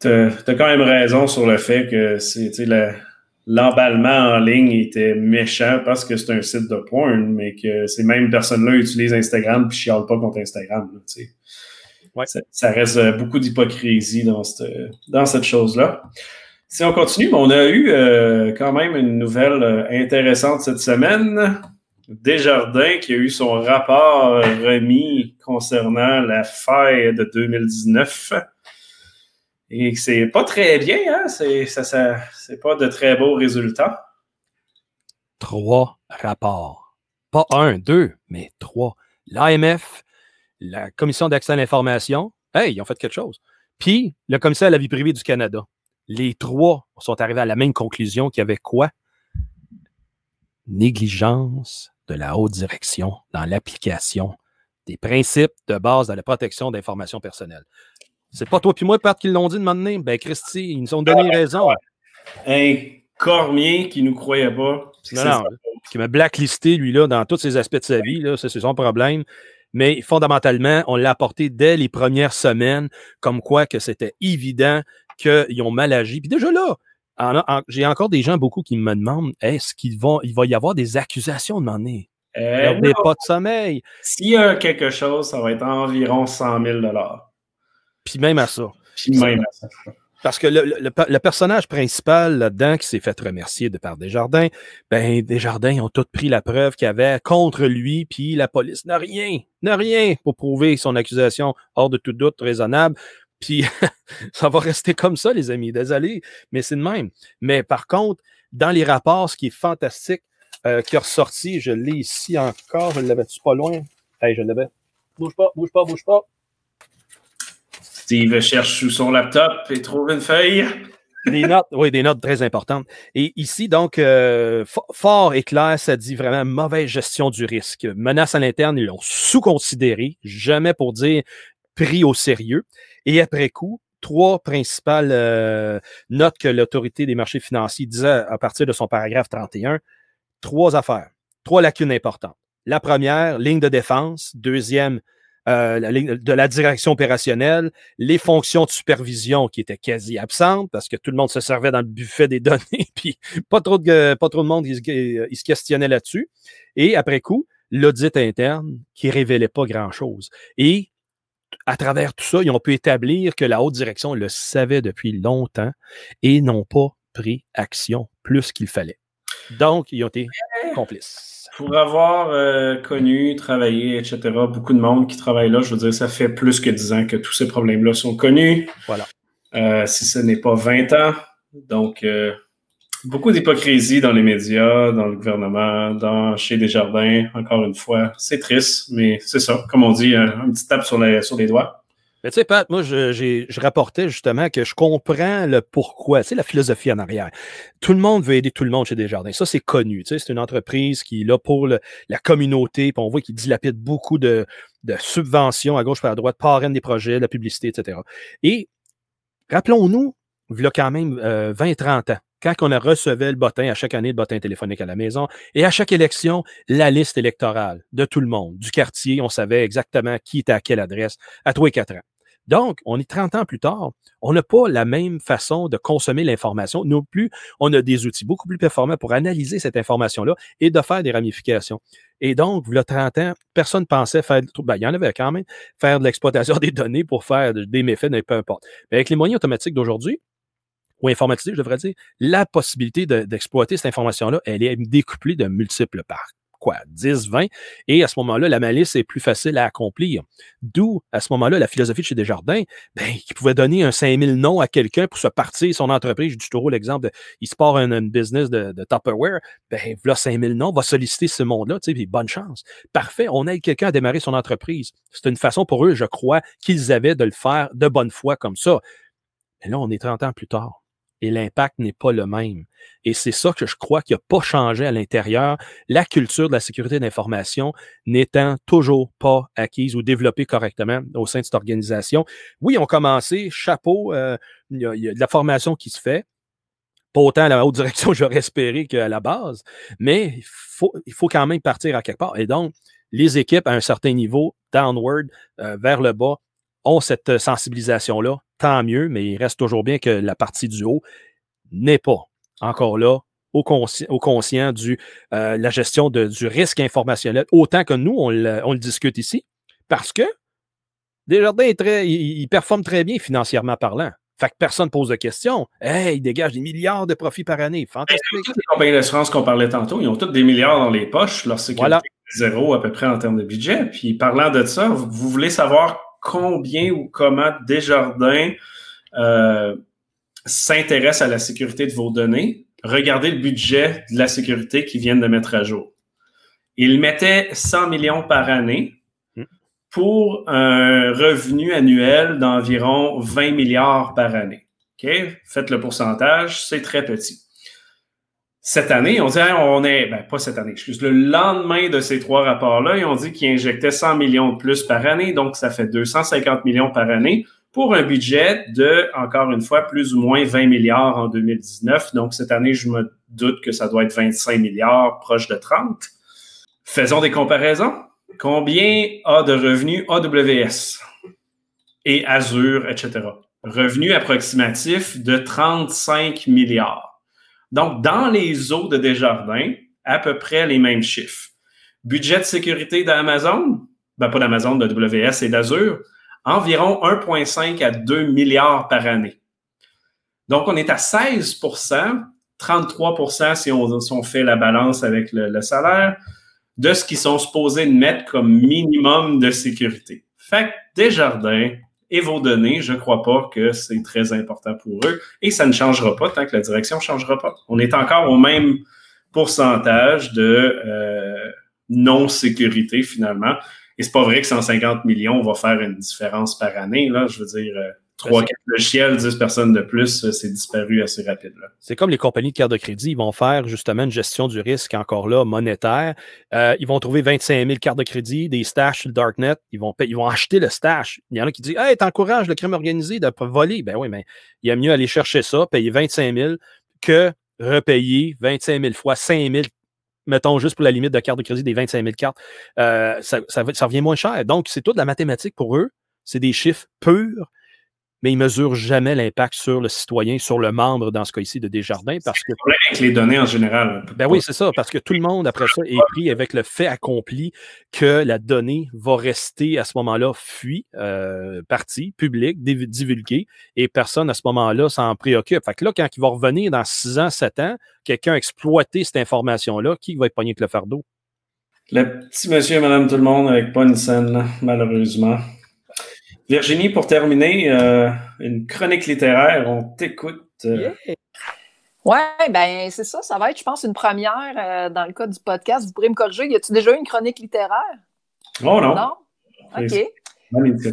Tu as, quand même raison sur le fait que c'est la, l'emballement en ligne était méchant parce que c'est un site de porn, mais que ces mêmes personnes-là utilisent Instagram puis chialent pas contre Instagram. ouais. ça, reste euh, beaucoup d'hypocrisie dans cette, dans cette chose-là. Si on continue, on a eu euh, quand même une nouvelle euh, intéressante cette semaine. Desjardins qui a eu son rapport remis concernant la faille de 2019. Et c'est pas très bien, hein? C'est, ça, c'est pas de très beaux résultats. Trois rapports. Pas un, deux, mais trois. L'AMF, la Commission d'accès à l'information, hey, ils ont fait quelque chose. Puis, le commissaire à la vie privée du Canada. Les trois sont arrivés à la même conclusion qu'il y avait quoi? Négligence de la haute direction dans l'application des principes de base de la protection d'informations personnelles. C'est pas toi puis moi, Pat, qui l'ont dit de m'amener. Ben, Christy, ils nous ont donné raison. Un Cormier qui nous croyait pas. Non, non, qui m'a blacklisté, lui-là, dans tous ses aspects de sa vie. Là, c'est son problème. Mais fondamentalement, on l'a apporté dès les premières semaines, comme quoi que c'était évident qu'ils ont mal agi. Puis déjà là, j'ai encore des gens beaucoup qui me demandent est-ce qu'il va, il va y avoir des accusations de m'amener? Euh, pas de sommeil. S'il y a quelque chose, ça va être environ 100 000 puis même à ça. Puis même à ça. Parce que le, personnage principal là-dedans qui s'est fait remercier de par Desjardins, ben Desjardins ont tous pris la preuve qu'il y avait contre lui, puis la police n'a rien, n'a rien pour prouver son accusation hors de tout doute raisonnable. Puis [LAUGHS] ça va rester comme ça, les amis. Désolé, mais c'est de même. Mais par contre, dans les rapports, ce qui est fantastique, euh, qui est ressorti, je l'ai ici encore, je l'avais-tu pas loin? Hey, je l'avais. Bouge pas, bouge pas, bouge pas. Steve cherche sous son laptop et trouve une feuille. Des notes, oui, des notes très importantes. Et ici, donc, euh, fort et clair, ça dit vraiment mauvaise gestion du risque. Menace à l'interne, ils l'ont sous-considéré, jamais pour dire pris au sérieux. Et après coup, trois principales euh, notes que l'autorité des marchés financiers disait à partir de son paragraphe 31. Trois affaires, trois lacunes importantes. La première, ligne de défense. Deuxième, euh, de la direction opérationnelle, les fonctions de supervision qui étaient quasi absentes parce que tout le monde se servait dans le buffet des [LAUGHS] données, puis pas trop de, monde il, se questionnait là-dessus. Et après coup, l'audit interne qui révélait pas grand-chose. Et à travers tout ça, ils ont pu établir que la haute direction le savait depuis longtemps et n'ont pas pris action plus qu'il fallait. Donc, ils ont été Pour avoir euh, connu, travaillé, etc., beaucoup de monde qui travaille là, je veux dire, ça fait plus que 10 ans que tous ces problèmes-là sont connus. Voilà. Euh, si ce n'est pas 20 ans. Donc, euh, beaucoup d'hypocrisie dans les médias, dans le gouvernement, dans chez Desjardins, encore une fois. C'est triste, mais c'est ça. Comme on dit, un, un petit tape sur les doigts. Tu sais, Pat, moi, je, je, rapportais justement que je comprends le pourquoi, tu sais, la philosophie en arrière. Tout le monde veut aider tout le monde chez Desjardins. Ça, c'est connu. Tu sais, c'est une entreprise qui est là pour la communauté, puis on voit qu'il dilapide beaucoup de, de subventions à gauche et à droite, parraine des projets, la publicité, etc. Et rappelons-nous, il y a quand même 20-30 euh, ans, quand on a recevait le bottin, à chaque année, le bottin téléphonique à la maison, et à chaque élection, la liste électorale de tout le monde, du quartier, on savait exactement qui était à quelle adresse, à trois et quatre ans. Donc, on est 30 ans plus tard, on n'a pas la même façon de consommer l'information. Non plus, on a des outils beaucoup plus performants pour analyser cette information-là et de faire des ramifications. Et donc, il y a 30 ans, personne ne pensait faire, ben, il y en avait quand même, faire de l'exploitation [LAUGHS] des données pour faire des méfaits, peu importe. Mais avec les moyens automatiques d'aujourd'hui, ou informatisés, je devrais dire, la possibilité d'exploiter cette information-là, elle est décuplée de multiples parts quoi, 10, 20. Et à ce moment-là, la malice est plus facile à accomplir. D'où, à ce moment-là, la philosophie de chez Desjardins, ben, qui pouvait donner un 5000 noms à quelqu'un pour se partir son entreprise. Dis toujours l'exemple, il se part un, business de, de Tupperware, ben, voilà 5000 noms, va solliciter ce monde-là, tu sais, puis bonne chance. Parfait, on aide quelqu'un à démarrer son entreprise. C'est une façon pour eux, je crois, qu'ils avaient de le faire de bonne foi comme ça. Mais là, on est 30 ans plus tard et l'impact n'est pas le même. Et c'est ça que je crois qui n'a pas changé à l'intérieur, la culture de la sécurité d'information n'étant toujours pas acquise ou développée correctement au sein de cette organisation. Oui, on commencé, chapeau, euh, il, y a, de la formation qui se fait, pas autant à la haute direction [LAUGHS] j'aurais espéré qu'à la base, mais il faut, il faut quand même partir à quelque part. Et donc, les équipes à un certain niveau, downward, euh, vers le bas, ont cette sensibilisation-là tant mieux, mais il reste toujours bien que la partie du haut n'est pas encore là au, conscient de euh, la gestion du risque informationnel, autant que nous, on le, discute ici, parce que Desjardins est très, il, performe très bien financièrement parlant. Fait que personne ne pose de questions. Hey, il dégage des milliards de profits par année. Fantastique. Toutes les compagnies d'assurance qu'on parlait tantôt, ils ont tous des milliards dans les poches. Leur sécurité zéro à peu près en termes de budget. Puis parlant de ça, vous voulez savoir combien ou comment Desjardins euh, s'intéresse à la sécurité de vos données, regardez le budget de la sécurité qu'ils viennent de mettre à jour. Ils mettaient 100 millions par année hmm. pour un revenu annuel d'environ 20 milliards par année. Faites le pourcentage, c'est très petit. Cette année, on dit, on est, ben, pas cette année, excuse, le lendemain de ces trois rapports-là, ils ont dit qu'ils injectaient 100 millions de plus par année, donc ça fait 250 millions par année pour un budget de, encore une fois, plus ou moins 20 milliards en 2019. Donc cette année, je me doute que ça doit être 25 milliards, proche de 30. Faisons des comparaisons. Combien a de revenus AWS et Azure, etc. Revenus approximatifs de 35 milliards. Donc, dans les eaux de Desjardins, à peu près les mêmes chiffres. Budget de sécurité d'Amazon, ben pas d'Amazon, de WS et d'Azure, environ 1,5 à 2 milliards par année. Donc, on est à 16 33 si on, si on fait la balance avec le, salaire, de ce qu'ils sont supposés mettre comme minimum de sécurité. Fait que Desjardins et vos données, je ne crois pas que c'est très important pour eux. Et ça ne changera pas tant que la direction ne changera pas. On est encore au même pourcentage de euh, non-sécurité finalement. Et c'est pas vrai que 150 millions va faire une différence par année. Là, je veux dire, euh, Trois, quatre logiciels, 10 personnes de plus, euh, c'est disparu assez rapidement. C'est comme les compagnies de carte de crédit, ils vont faire justement une gestion du risque encore là, monétaire. Euh, ils vont trouver 25 000 cartes de crédit, des stash sur le Darknet, ils vont, ils vont acheter le stash. Il y en a qui disent Hey, t'encourages le crime organisé de voler. Ben oui, mais il y a mieux aller chercher ça, payer 25 000 que repayer 25 000 fois 5 000 mettons juste pour la limite de carte de crédit des 25 000 cartes, euh, ça, ça, ça, revient moins cher. Donc, c'est toute la mathématique pour eux. C'est des chiffres purs mais ils ne mesurent jamais l'impact sur le citoyen, sur le membre, dans ce cas-ci, de Desjardins. Parce que. avec les données en général. Ben oui, c'est ça, parce que tout le monde, après ça, est pris avec le fait accompli que la donnée va rester à ce moment-là fuie, euh, partie, publique, divulguée, et personne à ce moment-là s'en préoccupe. Fait que là, quand il va revenir dans 6 ans, 7 ans, quelqu'un a exploité cette information-là, qui va être pogné avec le fardeau? Le petit monsieur et madame tout le monde avec pas une scène, malheureusement. Virginie, pour terminer, euh, une chronique littéraire, on t'écoute. Oui, ben c'est ça, ça va être, je pense, une première euh, dans le cas du podcast. Vous pourrez me corriger. Y a-tu déjà eu une chronique littéraire? Oh non. Non? OK.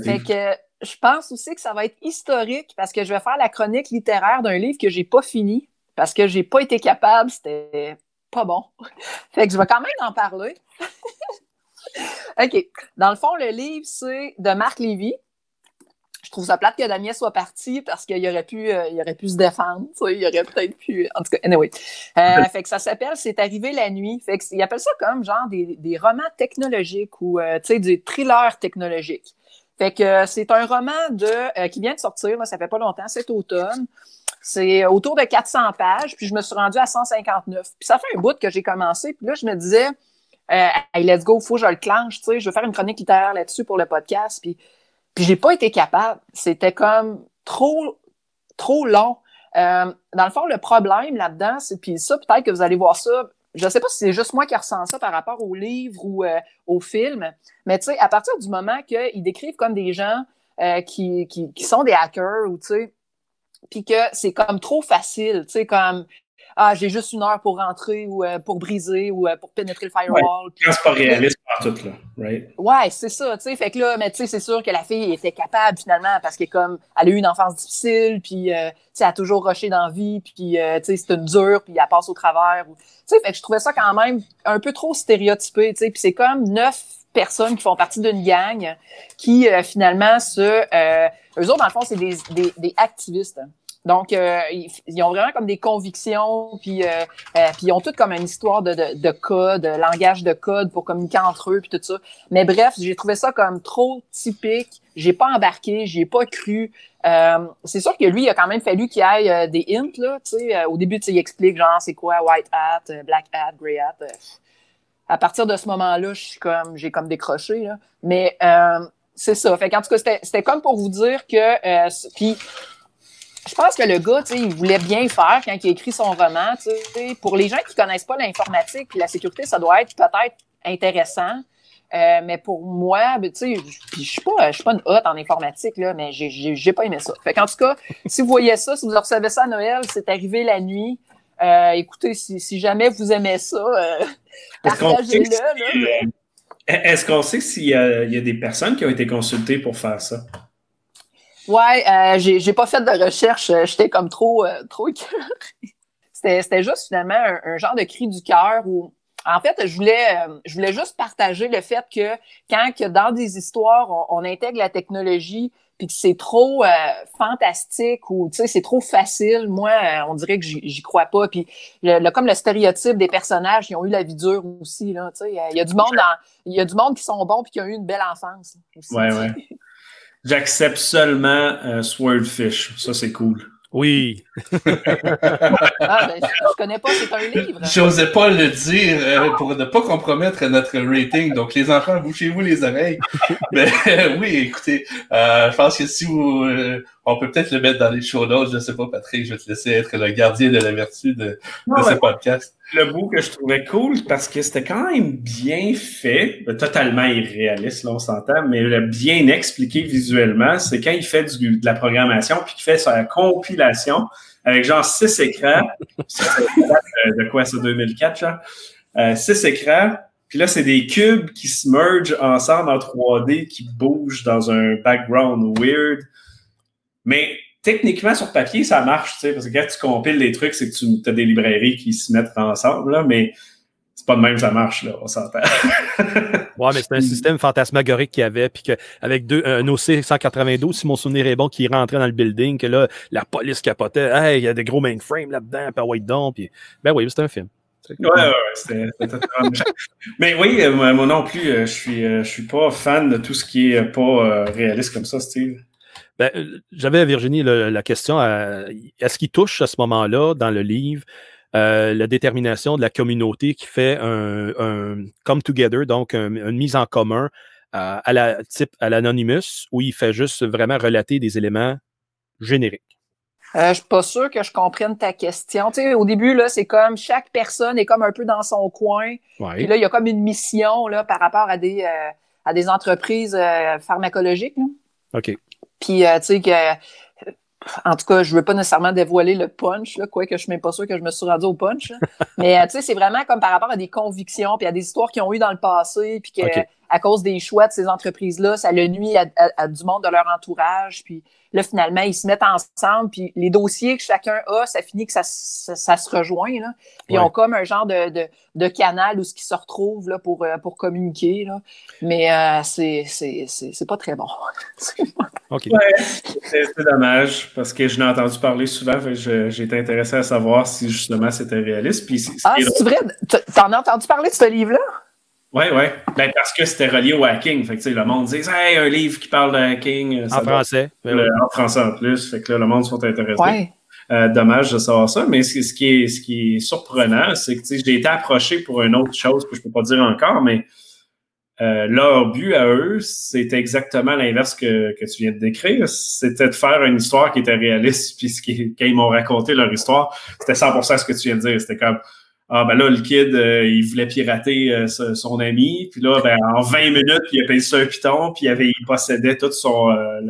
Fait que je pense aussi que ça va être historique parce que je vais faire la chronique littéraire d'un livre que j'ai pas fini parce que j'ai pas été capable, c'était pas bon. [LAUGHS] fait que je vais quand même en parler. [LAUGHS] OK. Dans le fond, le livre, c'est de Marc Lévy trouve ça plate que Damien soit parti parce qu'il aurait pu, euh, aurait pu se défendre. Il aurait peut-être pu. En tout cas, anyway. Euh, fait que ça s'appelle C'est arrivé la nuit. Fait que, il appelle ça comme genre des, des romans technologiques ou euh, tu sais, des thrillers technologiques. Fait que c'est un roman de qui vient de sortir, là, ça fait pas longtemps, cet automne. C'est autour de 400 pages, puis je me suis rendue à 159. Puis ça fait un bout que j'ai commencé, puis là, je me disais, hey, let's go, faut que je le clenche, tu sais, je vais faire une chronique littéraire là-dessus pour le podcast, puis puis j'ai pas été capable. C'était comme trop, trop long. Euh, dans le fond, le problème là-dedans, c'est puis ça, peut-être que vous allez voir ça. Je sais pas si c'est juste moi qui ressens ça par rapport au livre ou euh, au film, mais tu sais, à partir du moment qu'ils décrivent comme des gens euh, qui, qui, qui, sont des hackers ou tu sais, puis que c'est comme trop facile, tu sais, comme ah, j'ai juste une heure pour rentrer ou euh, pour briser ou euh, pour pénétrer le firewall. Ouais, c'est pas réaliste par tout, là. Right? Ouais, c'est ça, tu sais. Fait que là, mais tu sais, c'est sûr que la fille était capable finalement parce qu'elle comme, elle a eu une enfance difficile, puis euh, tu sais, elle a toujours rushé dans la vie, puis tu sais, c'est une dure, puis elle passe au travers. Tu sais, fait que je trouvais ça quand même un peu trop stéréotypé, tu sais. Puis c'est comme neuf personnes qui font partie d'une gang qui finalement se... Euh, eux autres, dans le fond, c'est des, des, des activistes. Donc, euh, ils, ont vraiment comme des convictions, puis, euh, euh, puis ils ont toutes comme une histoire de, de, de code, langage de code pour communiquer entre eux, puis tout ça. Mais bref, j'ai trouvé ça comme trop typique. J'ai pas embarqué, j'y ai pas cru. c'est sûr que lui, il a quand même fallu qu'il aille des hints, là, tu sais. au début, tu il explique genre c'est quoi white hat, black hat, gray hat. à partir de ce moment-là, je suis comme, j'ai comme décroché, là. Mais c'est ça. Fait qu'en tout cas, c'était comme pour vous dire que, puis je pense que le gars, tu sais, il voulait bien faire quand il a écrit son roman. Tu sais, pour les gens qui connaissent pas l'informatique, la sécurité, ça doit être peut-être intéressant. Euh, mais pour moi, ben, tu sais, je suis pas, pas une hotte en informatique là, mais j'ai, j'ai pas aimé ça. Fait qu'en tout cas, si vous voyez ça, si vous recevez ça à Noël, c'est arrivé la nuit. Euh, écoutez, si, si, jamais vous aimez ça, euh, partagez-le. Est-ce qu'on sait s'il y a des personnes qui ont été consultées pour faire ça? Ouais, euh, j'ai pas fait de recherche. Euh, j'étais comme trop, euh, trop [LAUGHS] C'était juste finalement un, genre de cri du cœur où, en fait, je voulais, euh, je voulais juste partager le fait que quand que dans des histoires, on, intègre la technologie, puis que c'est trop fantastique ou tu sais c'est trop facile, moi, on dirait que j'y crois pas. Puis le, comme le stéréotype des personnages qui ont eu la vie dure aussi là, tu sais, il y a du monde il y a du monde qui sont bons puis qui ont eu une belle enfance. Aussi, ouais, ouais. [LAUGHS] J'accepte seulement euh, Swordfish. Ça, c'est cool. Oui. ah, ben, je, connais pas, c'est un livre. J'osais pas le dire euh, pour ne pas compromettre notre rating. Donc, les enfants, bouchez-vous les oreilles. [LAUGHS] Mais oui, écoutez, euh, je pense que si vous... Euh, on peut peut-être le mettre dans les show notes, je sais pas, Patrick, je vais te laisser être le gardien de la vertu de, de ce podcast. Le bout que je trouvais cool, parce que c'était quand même bien fait, totalement irréaliste, là, on s'entend, mais bien expliqué visuellement, c'est quand il fait de la programmation, puis qu'il fait sa compilation avec genre six écrans, [LAUGHS] de quoi ça, 2004, genre, euh, six écrans, puis là, c'est des cubes qui se mergent ensemble en 3D, qui bougent dans un background weird. Mais techniquement, sur papier, ça marche, tu sais, parce que quand tu compiles les trucs, c'est que tu as des librairies qui se mettent ensemble, là, mais c'est pas de même que ça marche, là, on s'entend. [LAUGHS] ouais, mais c'est un système fantasmagorique qu'il y avait, puis qu'avec deux, un OC 192, si mon souvenir est bon, qui rentrait dans le building, que là, la police capotait, hey, il y a des gros mainframes là-dedans, puis white don, puis ben oui, c'est un film. Ouais, ouais, c'était [LAUGHS] Mais oui, euh, moi non plus, je suis, je suis pas fan de tout ce qui est pas réaliste comme ça, Steve. Ben, J'avais à Virginie la question est-ce qu'il touche à ce moment-là dans le livre la détermination de la communauté qui fait un, come together, donc une mise en commun à, la type à l'Anonymous, où il fait juste vraiment relater des éléments génériques? Euh, je suis pas sûre que je comprenne ta question. Tu sais, au début, là, c'est comme chaque personne est comme un peu dans son coin. Puis là, il y a comme une mission là, par rapport à des, euh, à des entreprises euh, pharmacologiques. OK. Puis, euh, tu sais, que en tout cas, je veux pas nécessairement dévoiler le punch, là, quoique je suis même pas sûr que je me suis rendu au punch. [LAUGHS] Mais tu sais, c'est vraiment comme par rapport à des convictions, puis à des histoires qu'ils ont eues dans le passé, puis que à cause des choix de ces entreprises-là, ça le nuit à, du monde de leur entourage. Puis là, finalement, ils se mettent ensemble, puis les dossiers que chacun a, ça finit que ça, ça, se rejoint. Là. Puis ils ont comme un genre de, de, de canal où ce qui se retrouvent là, pour, pour communiquer. Là. Mais euh, c'est, c'est, c'est, [LAUGHS] pas très bon. OK. c'est dommage, parce que je l'ai entendu parler souvent, j'ai été intéressé à savoir si justement c'était réaliste. Puis, ah, c'est vrai? T'en as entendu parler de ce livre-là? Oui, oui. Ben, parce que c'était relié au hacking. Fait que, le monde dit Hey, un livre qui parle de hacking. en français. Ben en français en plus. Fait que là, le monde sont intéressés. Euh, dommage de savoir ça. Mais ce, qui, est, ce qui est surprenant, c'est que j'ai été approché pour une autre chose que je ne peux pas dire encore, mais euh, leur but à eux, c'était exactement l'inverse que, que, tu viens de décrire. C'était de faire une histoire qui était réaliste. [LAUGHS] Puis quand ils m'ont raconté leur histoire, c'était 100% ce que tu viens de dire. C'était comme ah ben là, le kid, euh, il voulait pirater euh, son ami. Puis là, ben, en 20 minutes, il a payé sur un piton, puis il, possédait tout son euh,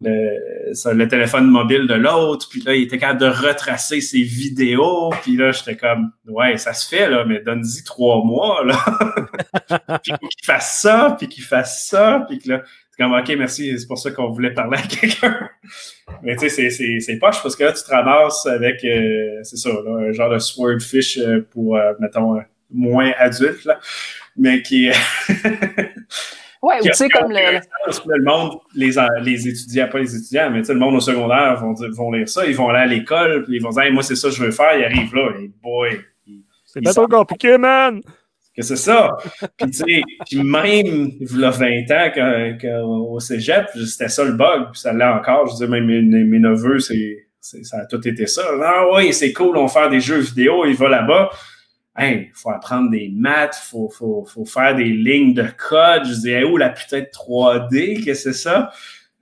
le, le, téléphone mobile de l'autre. Puis là, il était capable de retracer ses vidéos. Puis là, j'étais comme Ouais, ça se fait, là, mais donne-y trois mois. Là. [LAUGHS] puis qu'il fasse ça, puis qu'il fasse ça, puis que là. C'est comme, OK, merci, c'est pour ça qu'on voulait parler à quelqu'un. Mais tu sais, c'est poche parce que là, tu te ramasses avec, euh, c'est ça, un genre de swordfish euh, pour, euh, mettons, moins adulte, là, mais qui. [LAUGHS] ouais, tu sais, comme le. Le monde, les, les étudiants, pas les étudiants, mais tu sais, le monde au secondaire vont, vont lire ça, ils vont aller à l'école, puis ils vont dire, moi, c'est ça que je veux faire, ils arrivent là, et boy. C'est pas trop compliqué, man! Que c'est ça. Puis, tu sais, puis même, il y a 20 ans, qu'au cégep, c'était ça le bug, puis ça l'est encore. Je dis, même mes, mes neveux, c'est, ça a tout été ça. Ah oui, c'est cool, on va faire des jeux vidéo, il va là-bas. Il faut apprendre des maths, il faut, faut, faut, faire des lignes de code. Je dis, hey, où la putain de 3D, que c'est ça?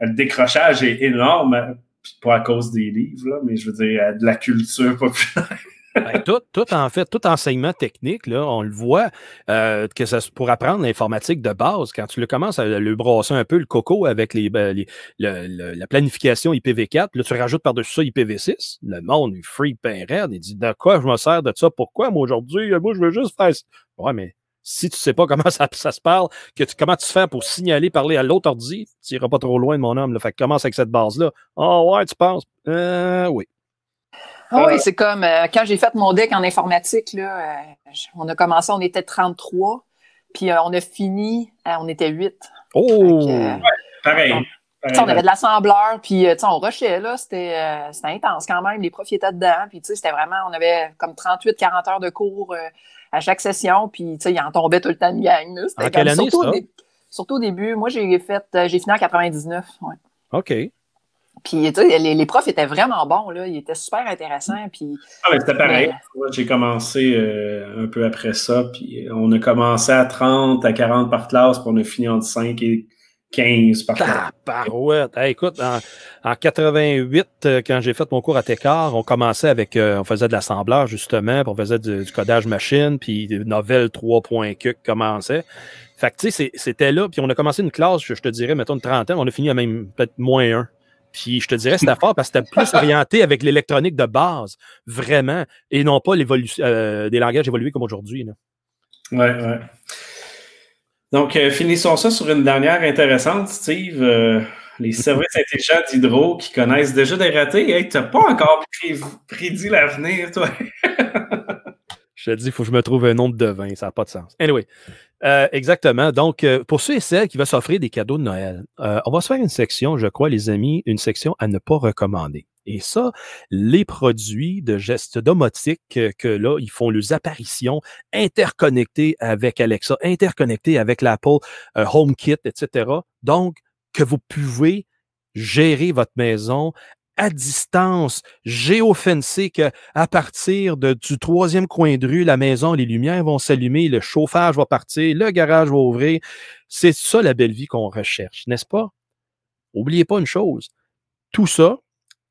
Le décrochage est énorme, pas à cause des livres, là, mais je veux dire, de la culture populaire. Ben, tout, tout, en fait, tout enseignement technique, là, on le voit, euh, que ça, pour apprendre l'informatique de base, quand tu le commences à le brasser un peu, le coco avec les, ben, la planification IPv4, là, tu rajoutes par-dessus ça IPv6, le monde, il freak ben raide, il dit de quoi je me sers de ça, pourquoi moi aujourd'hui, moi je veux juste faire ça? Ouais, mais si tu ne sais pas comment ça, se parle, que tu, comment tu fais pour signaler, parler à l'autre ordi, tu n'iras pas trop loin de mon homme. Là. Fait que commence avec cette base-là. Oh, ouais, tu penses? Euh, oui. Ah oui, c'est comme euh, quand j'ai fait mon deck en informatique, là, euh, on a commencé, on était 33, puis euh, on a fini, on était 8. Oh! pareil. On, avait de l'assembleur, puis on rushait, là, c'était intense quand même, les profs étaient dedans, puis c'était vraiment, on avait comme 38-40 heures de cours à chaque session, puis il en tombait tout le temps une gang. En quelle année, surtout, ça? Au surtout au début, moi j'ai fait, j'ai fini en 99. Ouais. OK. Puis, tu sais, les, profs étaient vraiment bons, là. Ils étaient super intéressants. Puis, ah, c'était pareil. J'ai commencé euh, un peu après ça. Puis, on a commencé à 30, à 40 par classe, puis on a fini entre 5 et 15 par classe. ouais. écoute, en, 88, euh, quand j'ai fait mon cours à Técart, on commençait avec, euh, on faisait de l'assembleur, justement, puis on faisait du, codage machine, puis Novel 3.q commençait. Fait que, tu sais, c'était là, puis on a commencé une classe, je, te dirais, mettons une trentaine, on a fini à même peut-être moins un. Puis je te dirais, c'était fort parce que c'était plus orienté avec l'électronique de base, vraiment, et non pas l'évolution euh, des langages évolués comme aujourd'hui. Oui, oui. Donc, euh, finissons ça sur une dernière intéressante, Steve. Euh, les [LAUGHS] services intelligents d'Hydro qui connaissent déjà des ratés. Hey, tu n'as pas encore prédit l'avenir, toi? [LAUGHS] je te dis, il faut que je me trouve un nom de devin. Ça n'a pas de sens. Anyway, euh, exactement. Donc, euh, pour ceux et celles qui veulent s'offrir des cadeaux de Noël, euh, on va se faire une section, je crois, les amis, une section à ne pas recommander. Et ça, les produits de gestes domotiques que, que là, ils font leurs apparitions interconnectés avec Alexa, interconnectés avec l'Apple euh, HomeKit, etc. Donc, que vous pouvez gérer votre maison à distance, géofencé que à partir de, du troisième coin de rue, la maison, les lumières vont s'allumer, le chauffage va partir, le garage va ouvrir. C'est ça la belle vie qu'on recherche, n'est-ce pas? Oubliez pas une chose. Tout ça,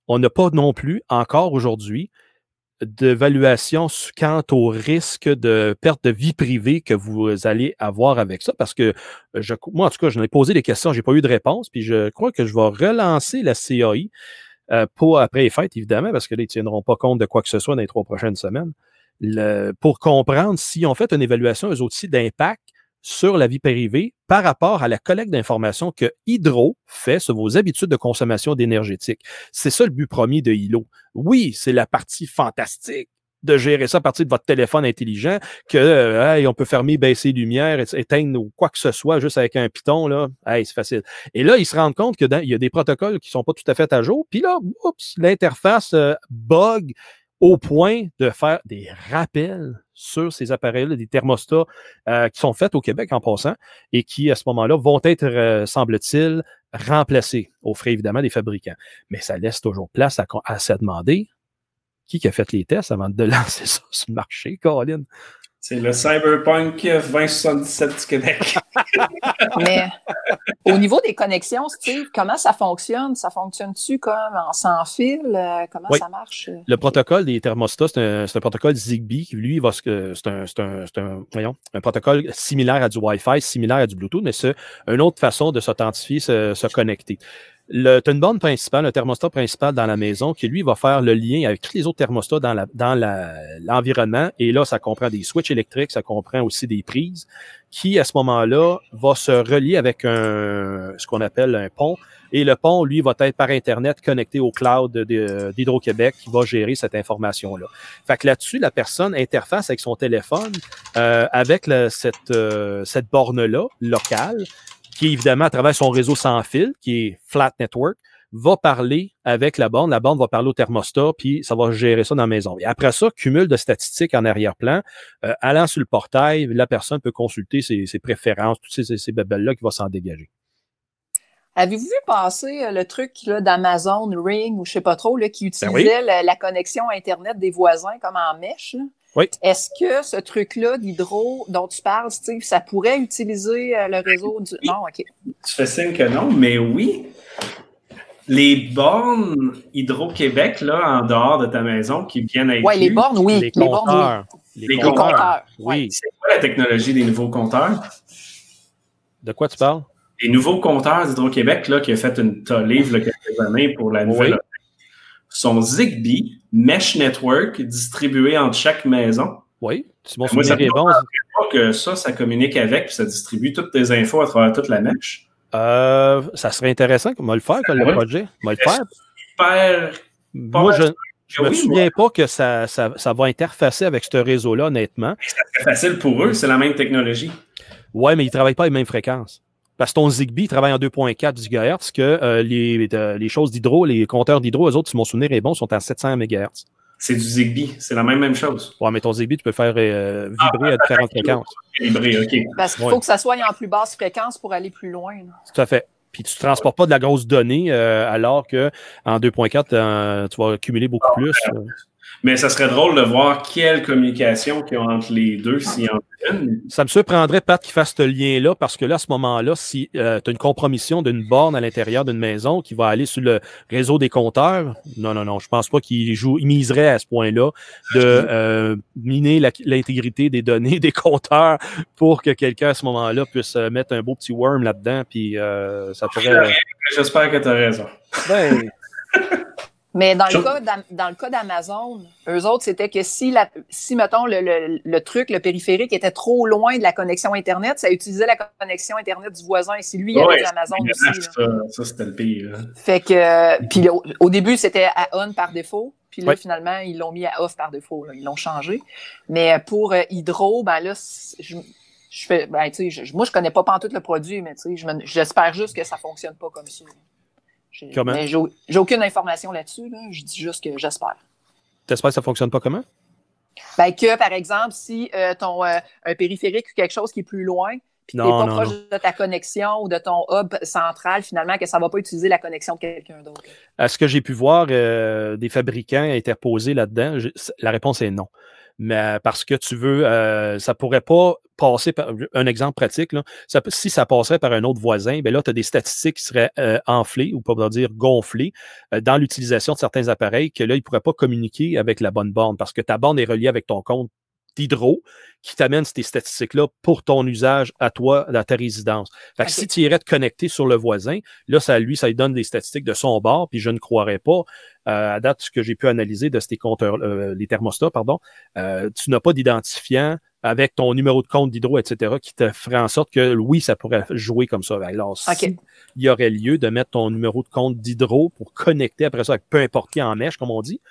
on n'a pas non plus, encore aujourd'hui, d'évaluation quant au risque de perte de vie privée que vous allez avoir avec ça. Parce que je, moi, en tout cas, je ai posé des questions, je n'ai pas eu de réponse, puis je crois que je vais relancer la CAI euh, pour après les fêtes, évidemment, parce que là, ils ne tiendront pas compte de quoi que ce soit dans les trois prochaines semaines. Le, pour comprendre si on fait une évaluation, eux aussi, d'impact sur la vie privée par rapport à la collecte d'informations que Hydro fait sur vos habitudes de consommation d'énergétique. C'est ça le but premier de Hilo. Oui, c'est la partie fantastique de gérer ça à partir de votre téléphone intelligent, que euh, on peut fermer, baisser les lumières, éteindre ou quoi que ce soit juste avec un piton, là, c'est facile. Et là, ils se rendent compte qu'il y a des protocoles qui sont pas tout à fait à jour. Puis là, oups, l'interface euh, bug au point de faire des rappels sur ces appareils-là, des thermostats euh, qui sont faits au Québec en passant et qui, à ce moment-là, vont être, euh, semble-t-il, remplacés aux frais, évidemment, des fabricants. Mais ça laisse toujours place à, à se demander qui a fait les tests avant de [LAUGHS] lancer ça sur le marché, Caroline? C'est le Cyberpunk 2077 du Québec. [LAUGHS] Mais au niveau des connexions, Steve, comment ça fonctionne? Ça fonctionne-tu comme en sans fil? Euh, comment ça marche? Le protocole des thermostats, c'est un, protocole Zigbee qui, lui, va c'est un, un, un, voyons, un protocole similaire à du Wi-Fi, similaire à du Bluetooth, mais c'est une autre façon de s'authentifier, se, se connecter. Tu as une borne un thermostat principal dans la maison qui, lui, va faire le lien avec tous les autres thermostats dans, la, l'environnement. et là, ça comprend des switches électriques, ça comprend aussi des prises qui, à ce moment-là, va se relier avec un, ce qu'on appelle un pont. Et le pont, lui, va être par Internet connecté au cloud d'Hydro-Québec qui va gérer cette information-là. Fait que là-dessus, la personne interface avec son téléphone euh, avec cette, euh, cette borne-là locale qui évidemment à travers son réseau sans fil, qui est Flat Network, va parler avec la borne. La borne va parler au thermostat, puis ça va gérer ça dans la maison. Et après ça, cumul de statistiques en arrière-plan. Euh, allant sur le portail, la personne peut consulter ses, préférences, toutes ces, ces là qui vont s'en dégager. Avez-vous vu passer euh, le truc d'Amazon Ring ou je sais pas trop, là, qui ben utilisait la, connexion Internet des voisins comme en mèche? Oui. Est-ce que ce truc-là d'hydro dont tu parles, Steve, ça pourrait utiliser euh, le réseau du. Non, OK. Tu fais signe que non, mais oui. Les bornes Hydro-Québec, là, en dehors de ta maison, qui viennent être. Oui, les bornes, oui. Les, compteurs. Les, compteurs. Oui. C'est quoi la technologie des nouveaux compteurs? De quoi tu parles? Les nouveaux compteurs d'Hydro-Québec, là, qui a fait une livre quelques années pour la nouvelle. Sont Zigbee Mesh Network distribué entre chaque maison. Oui, c'est bon, Moi, ça bon. que ça, ça communique avec puis ça distribue toutes tes infos à travers toute la mesh. Euh, ça serait intéressant qu'on va le faire, comme le projet. On va le faire. Super. Moi, je ne me souviens pas que ça, ça, ça, va interfacer avec ce réseau-là, honnêtement. C'est facile pour eux, c'est la même technologie. Oui, mais ils ne travaillent pas les mêmes fréquences. Parce que ton Zigbee travaille en 2.4 GHz, que euh, les, les, choses d'hydro, les compteurs d'hydro, eux autres, si mon souvenir est bon, sont à 700 MHz. C'est du Zigbee, c'est la même, même chose. Ouais, mais ton Zigbee, tu peux faire euh, vibrer à ah, différentes fréquences. Vibrer, OK. Parce qu'il faut que ça soit en plus basse fréquence pour aller plus loin. Tout à fait. Puis tu ne transportes pas de la grosse donnée, euh, alors qu'en 2.4, tu vas accumuler beaucoup plus. Mais ça serait drôle de voir quelle communication qu'il y a entre les deux, s'il y en a une. Ça me surprendrait, Pat, qu'il fasse ce lien-là, parce que là, à ce moment-là, si euh, tu as une compromission d'une borne à l'intérieur d'une maison qui va aller sur le réseau des compteurs, non, non, non, je pense pas qu'il joue, il miserait à ce point-là de euh, miner l'intégrité des données [LAUGHS] des compteurs pour que quelqu'un, à ce moment-là, puisse euh, mettre un beau petit worm là-dedans, puis ça pourrait... J'espère que tu as raison. Ben, [LAUGHS] mais dans le, cas dans le cas d'Amazon, eux autres, c'était que si, la, si mettons, le, le, le, truc, le périphérique était trop loin de la connexion Internet, ça utilisait la connexion Internet du voisin. Et si lui, il y avait Amazon aussi. Ça, ça c'était le pire. Fait que, puis au, début, c'était à on par défaut. Puis là, finalement, ils l'ont mis à off par défaut. Ils l'ont changé. Mais pour euh, Hydro, ben là, je, je fais, ben, tu sais, moi, je connais pas tout le produit, mais tu sais, j'espère juste que ça fonctionne pas comme ça. J'ai Comment? mais j'ai au- j'ai aucune information là-dessus. là. Je dis juste que j'espère. T'espères que ça fonctionne pas comment? Ben, que, par exemple, si euh, ton euh, un périphérique ou quelque chose qui est plus loin, puis tu Non, pas non, proche non. de ta connexion ou de ton hub central, finalement, que ça ne va pas utiliser la connexion de quelqu'un d'autre. À ce que j'ai pu voir, euh, des fabricants interposés là-dedans, la réponse est non. Mais parce que tu veux, euh, ça pourrait pas passer par un exemple pratique. Si ça passerait par un autre voisin, ben là, tu as des statistiques qui seraient euh, enflées ou pour dire gonflées euh, dans l'utilisation de certains appareils que là, ils ne pourraient pas communiquer avec la bonne borne parce que ta borne est reliée avec ton compte d'hydro qui t'amène ces statistiques-là pour ton usage à toi, à ta résidence. Fait que si tu irais te connecter sur le voisin, là, ça lui, ça lui donne des statistiques de son bord, puis je ne croirais pas, euh, à date, ce que j'ai pu analyser de ces compteurs, euh, les thermostats, pardon, euh, tu n'as pas d'identifiant avec ton numéro de compte d'hydro, etc., qui te ferait en sorte que oui, ça pourrait jouer comme ça. Alors, si il y aurait lieu de mettre ton numéro de compte d'hydro pour connecter après ça avec peu importe qui en mèche, comme on dit,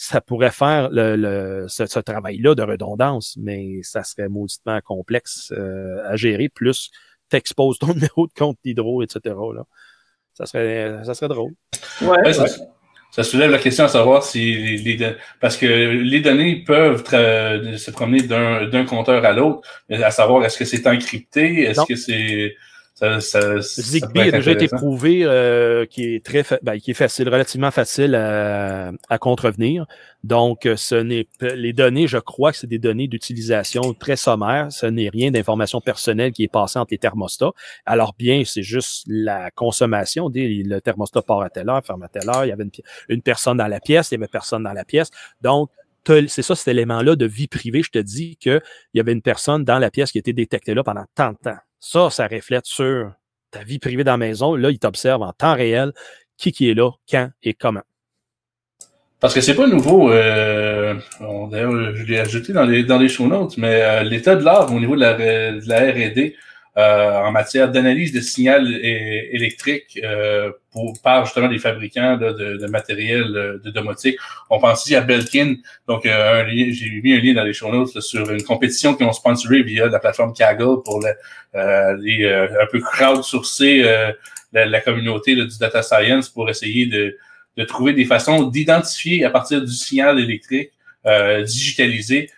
ça pourrait faire le, le- ce, ce travail-là de redondance, mais ça serait mauditement complexe euh, à gérer, plus t'exposes ton [LAUGHS] numéro de compte d'hydro, etc. Là. Ça, serait, ça serait drôle. Ouais, Ouais, ouais. ça, ça soulève la question à savoir si les, les parce que les données peuvent tra- se promener d'un d'un compteur à l'autre, mais à savoir est-ce que c'est encrypté, est-ce Non. que c'est ça, ça, Zigbee a déjà été prouvé euh, qui est très fa- ben, qui est facile, relativement facile à, à contrevenir. Donc, euh, ce n'est les données, je crois que c'est des données d'utilisation très sommaires. Ce n'est rien d'information personnelle qui est passée entre les thermostats. Alors bien, c'est juste la consommation. Des, le thermostat part à telle heure, ferme à telle heure. Il y avait une, une personne dans la pièce, il y avait personne dans la pièce. Donc, c'est ça, cet élément-là de vie privée. Je te dis qu'il y avait une personne dans la pièce qui a été détectée là pendant tant de temps. Ça, ça reflète sur ta vie privée dans la maison. Là, il t'observe en temps réel qui qui est là, quand et comment. Parce que c'est pas nouveau. Euh, D'ailleurs, je l'ai ajouté dans les, dans les show notes, mais euh, l'état de l'art au niveau de la, R&D en matière d'analyse de signal électrique euh, pour, par justement des fabricants là, de, de matériel euh, de domotique. On pense ici à Belkin. Donc, euh, j'ai mis un lien dans les show notes là, sur une compétition qu'ils ont sponsorée via la plateforme Kaggle pour euh, les, euh, un peu crowdsourcer euh, la, la communauté là, du data science pour essayer de de trouver des façons d'identifier à partir du signal électrique euh, digitalisé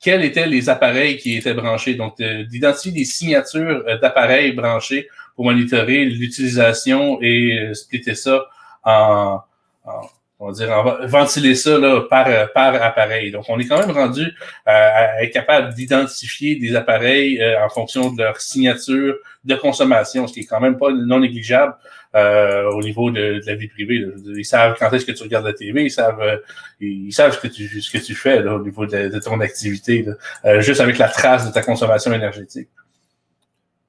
quels étaient les appareils qui étaient branchés. Donc, euh, d'identifier des signatures euh, d'appareils branchés pour monitorer l'utilisation et euh, splitter ça en, en on va dire, en- ventiler ça là, par, par appareil. Donc, on est quand même rendu euh, à être capable d'identifier des appareils euh, en fonction de leur signature de consommation, ce qui est quand même pas non négligeable euh, au niveau de, de la vie privée. Ils savent quand est-ce que tu regardes la TV, ils savent, euh, ils savent ce que tu, ce que tu fais là, au niveau de, de ton activité, là. Euh, juste avec la trace de ta consommation énergétique.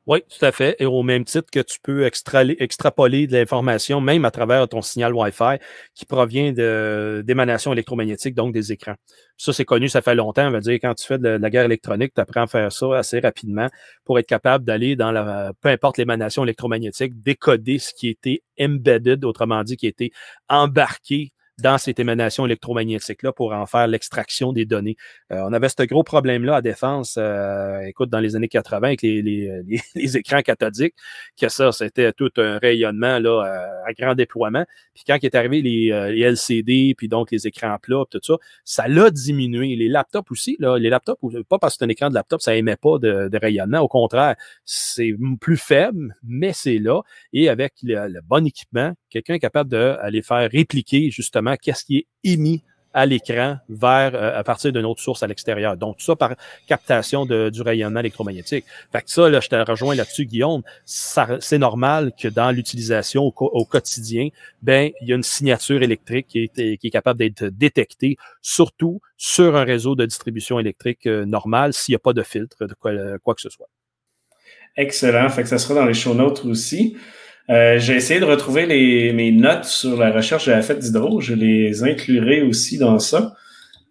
Oui, tout à fait. Et au même titre que tu peux extrapoler de l'information, même à travers ton signal Wi-Fi, qui provient d'émanations électromagnétiques, donc des écrans. Ça, c'est connu, ça fait longtemps. On va dire, quand tu fais de la, de la guerre électronique, tu apprends à faire ça assez rapidement pour être capable d'aller dans la, peu importe l'émanation électromagnétique, décoder ce qui était embedded, autrement dit, qui était embarqué dans cette émanation électromagnétique-là pour en faire l'extraction des données. Euh, on avait ce gros problème-là à défense, euh, écoute, dans les années 80 avec les, les, les, [LAUGHS] les écrans cathodiques, que ça, c'était tout un rayonnement là, à, à grand déploiement. Puis quand est arrivé les, euh, les LCD, puis donc les écrans plats, tout ça, ça l'a diminué. Les laptops aussi, là, les laptops, pas parce que c'est un écran de laptop, ça émet pas de, de rayonnement. Au contraire, c'est plus faible, mais c'est là. Et avec le, le bon équipement, quelqu'un est capable d'aller faire répliquer justement qu'est-ce qui est émis à l'écran vers euh, à partir d'une autre source à l'extérieur. Donc, tout ça par captation de, du rayonnement électromagnétique. Fait que ça, là, je te rejoins là-dessus, Guillaume. C'est normal que dans l'utilisation au, quotidien, ben, il y a une signature électrique qui est, qui est capable d'être détectée, surtout sur un réseau de distribution électrique euh, normal, s'il n'y a pas de filtre, de quoi, quoi que ce soit. Excellent. Fait que ça sera dans les show notes aussi. Euh, j'ai essayé de retrouver les, mes notes sur la recherche que j'avais faite d'Hydro. Je les inclurai aussi dans ça.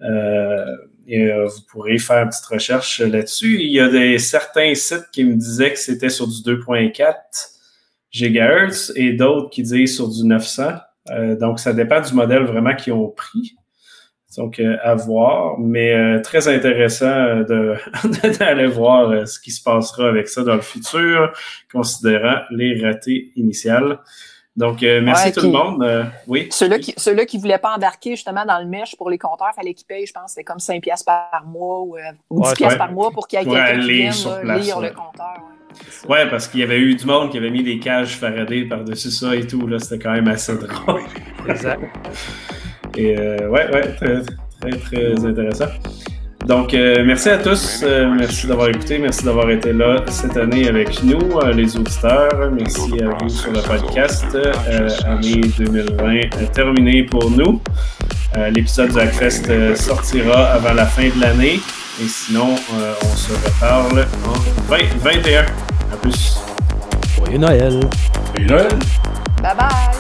Euh, et euh, vous pourrez faire une petite recherche là-dessus. Il y a des, certains sites qui me disaient que c'était sur du 2.4 GHz et d'autres qui disent sur du 900. Euh, donc, ça dépend du modèle vraiment qu'ils ont pris. Donc, euh, à voir, mais euh, très intéressant euh, [LAUGHS] de- d'aller voir euh, ce qui se passera avec ça dans le futur, considérant les ratés initiales. Donc, euh, merci Ouais, tout le monde. Euh, oui. Ceux-là qui ceux qui ne voulaient pas embarquer justement dans le mèche pour les compteurs, il fallait qu'ils payent, je pense, c'était comme 5 piastres par mois ou, euh, ou 10 Ouais, piastres ouais. par mois pour qu'il y ait quelqu'un qui vienne sur là, place, lire ouais. le compteur. ouais. C'est parce qu'il y avait eu du monde qui avait mis des cages Faraday par-dessus ça et tout. Là, c'était quand même assez drôle. Exact. [LAUGHS] Et euh, ouais, ouais, très, très, très intéressant. Donc, euh, merci à tous. Euh, merci d'avoir écouté. Merci d'avoir été là cette année avec nous, euh, les auditeurs. Merci à vous sur le podcast. Euh, année 2020 euh, terminée pour nous. Euh, L'épisode du Hackfest euh, sortira avant la fin de l'année. Et sinon, euh, on se reparle en 2021. À plus. Joyeux Noël. Et Noël! Bye bye!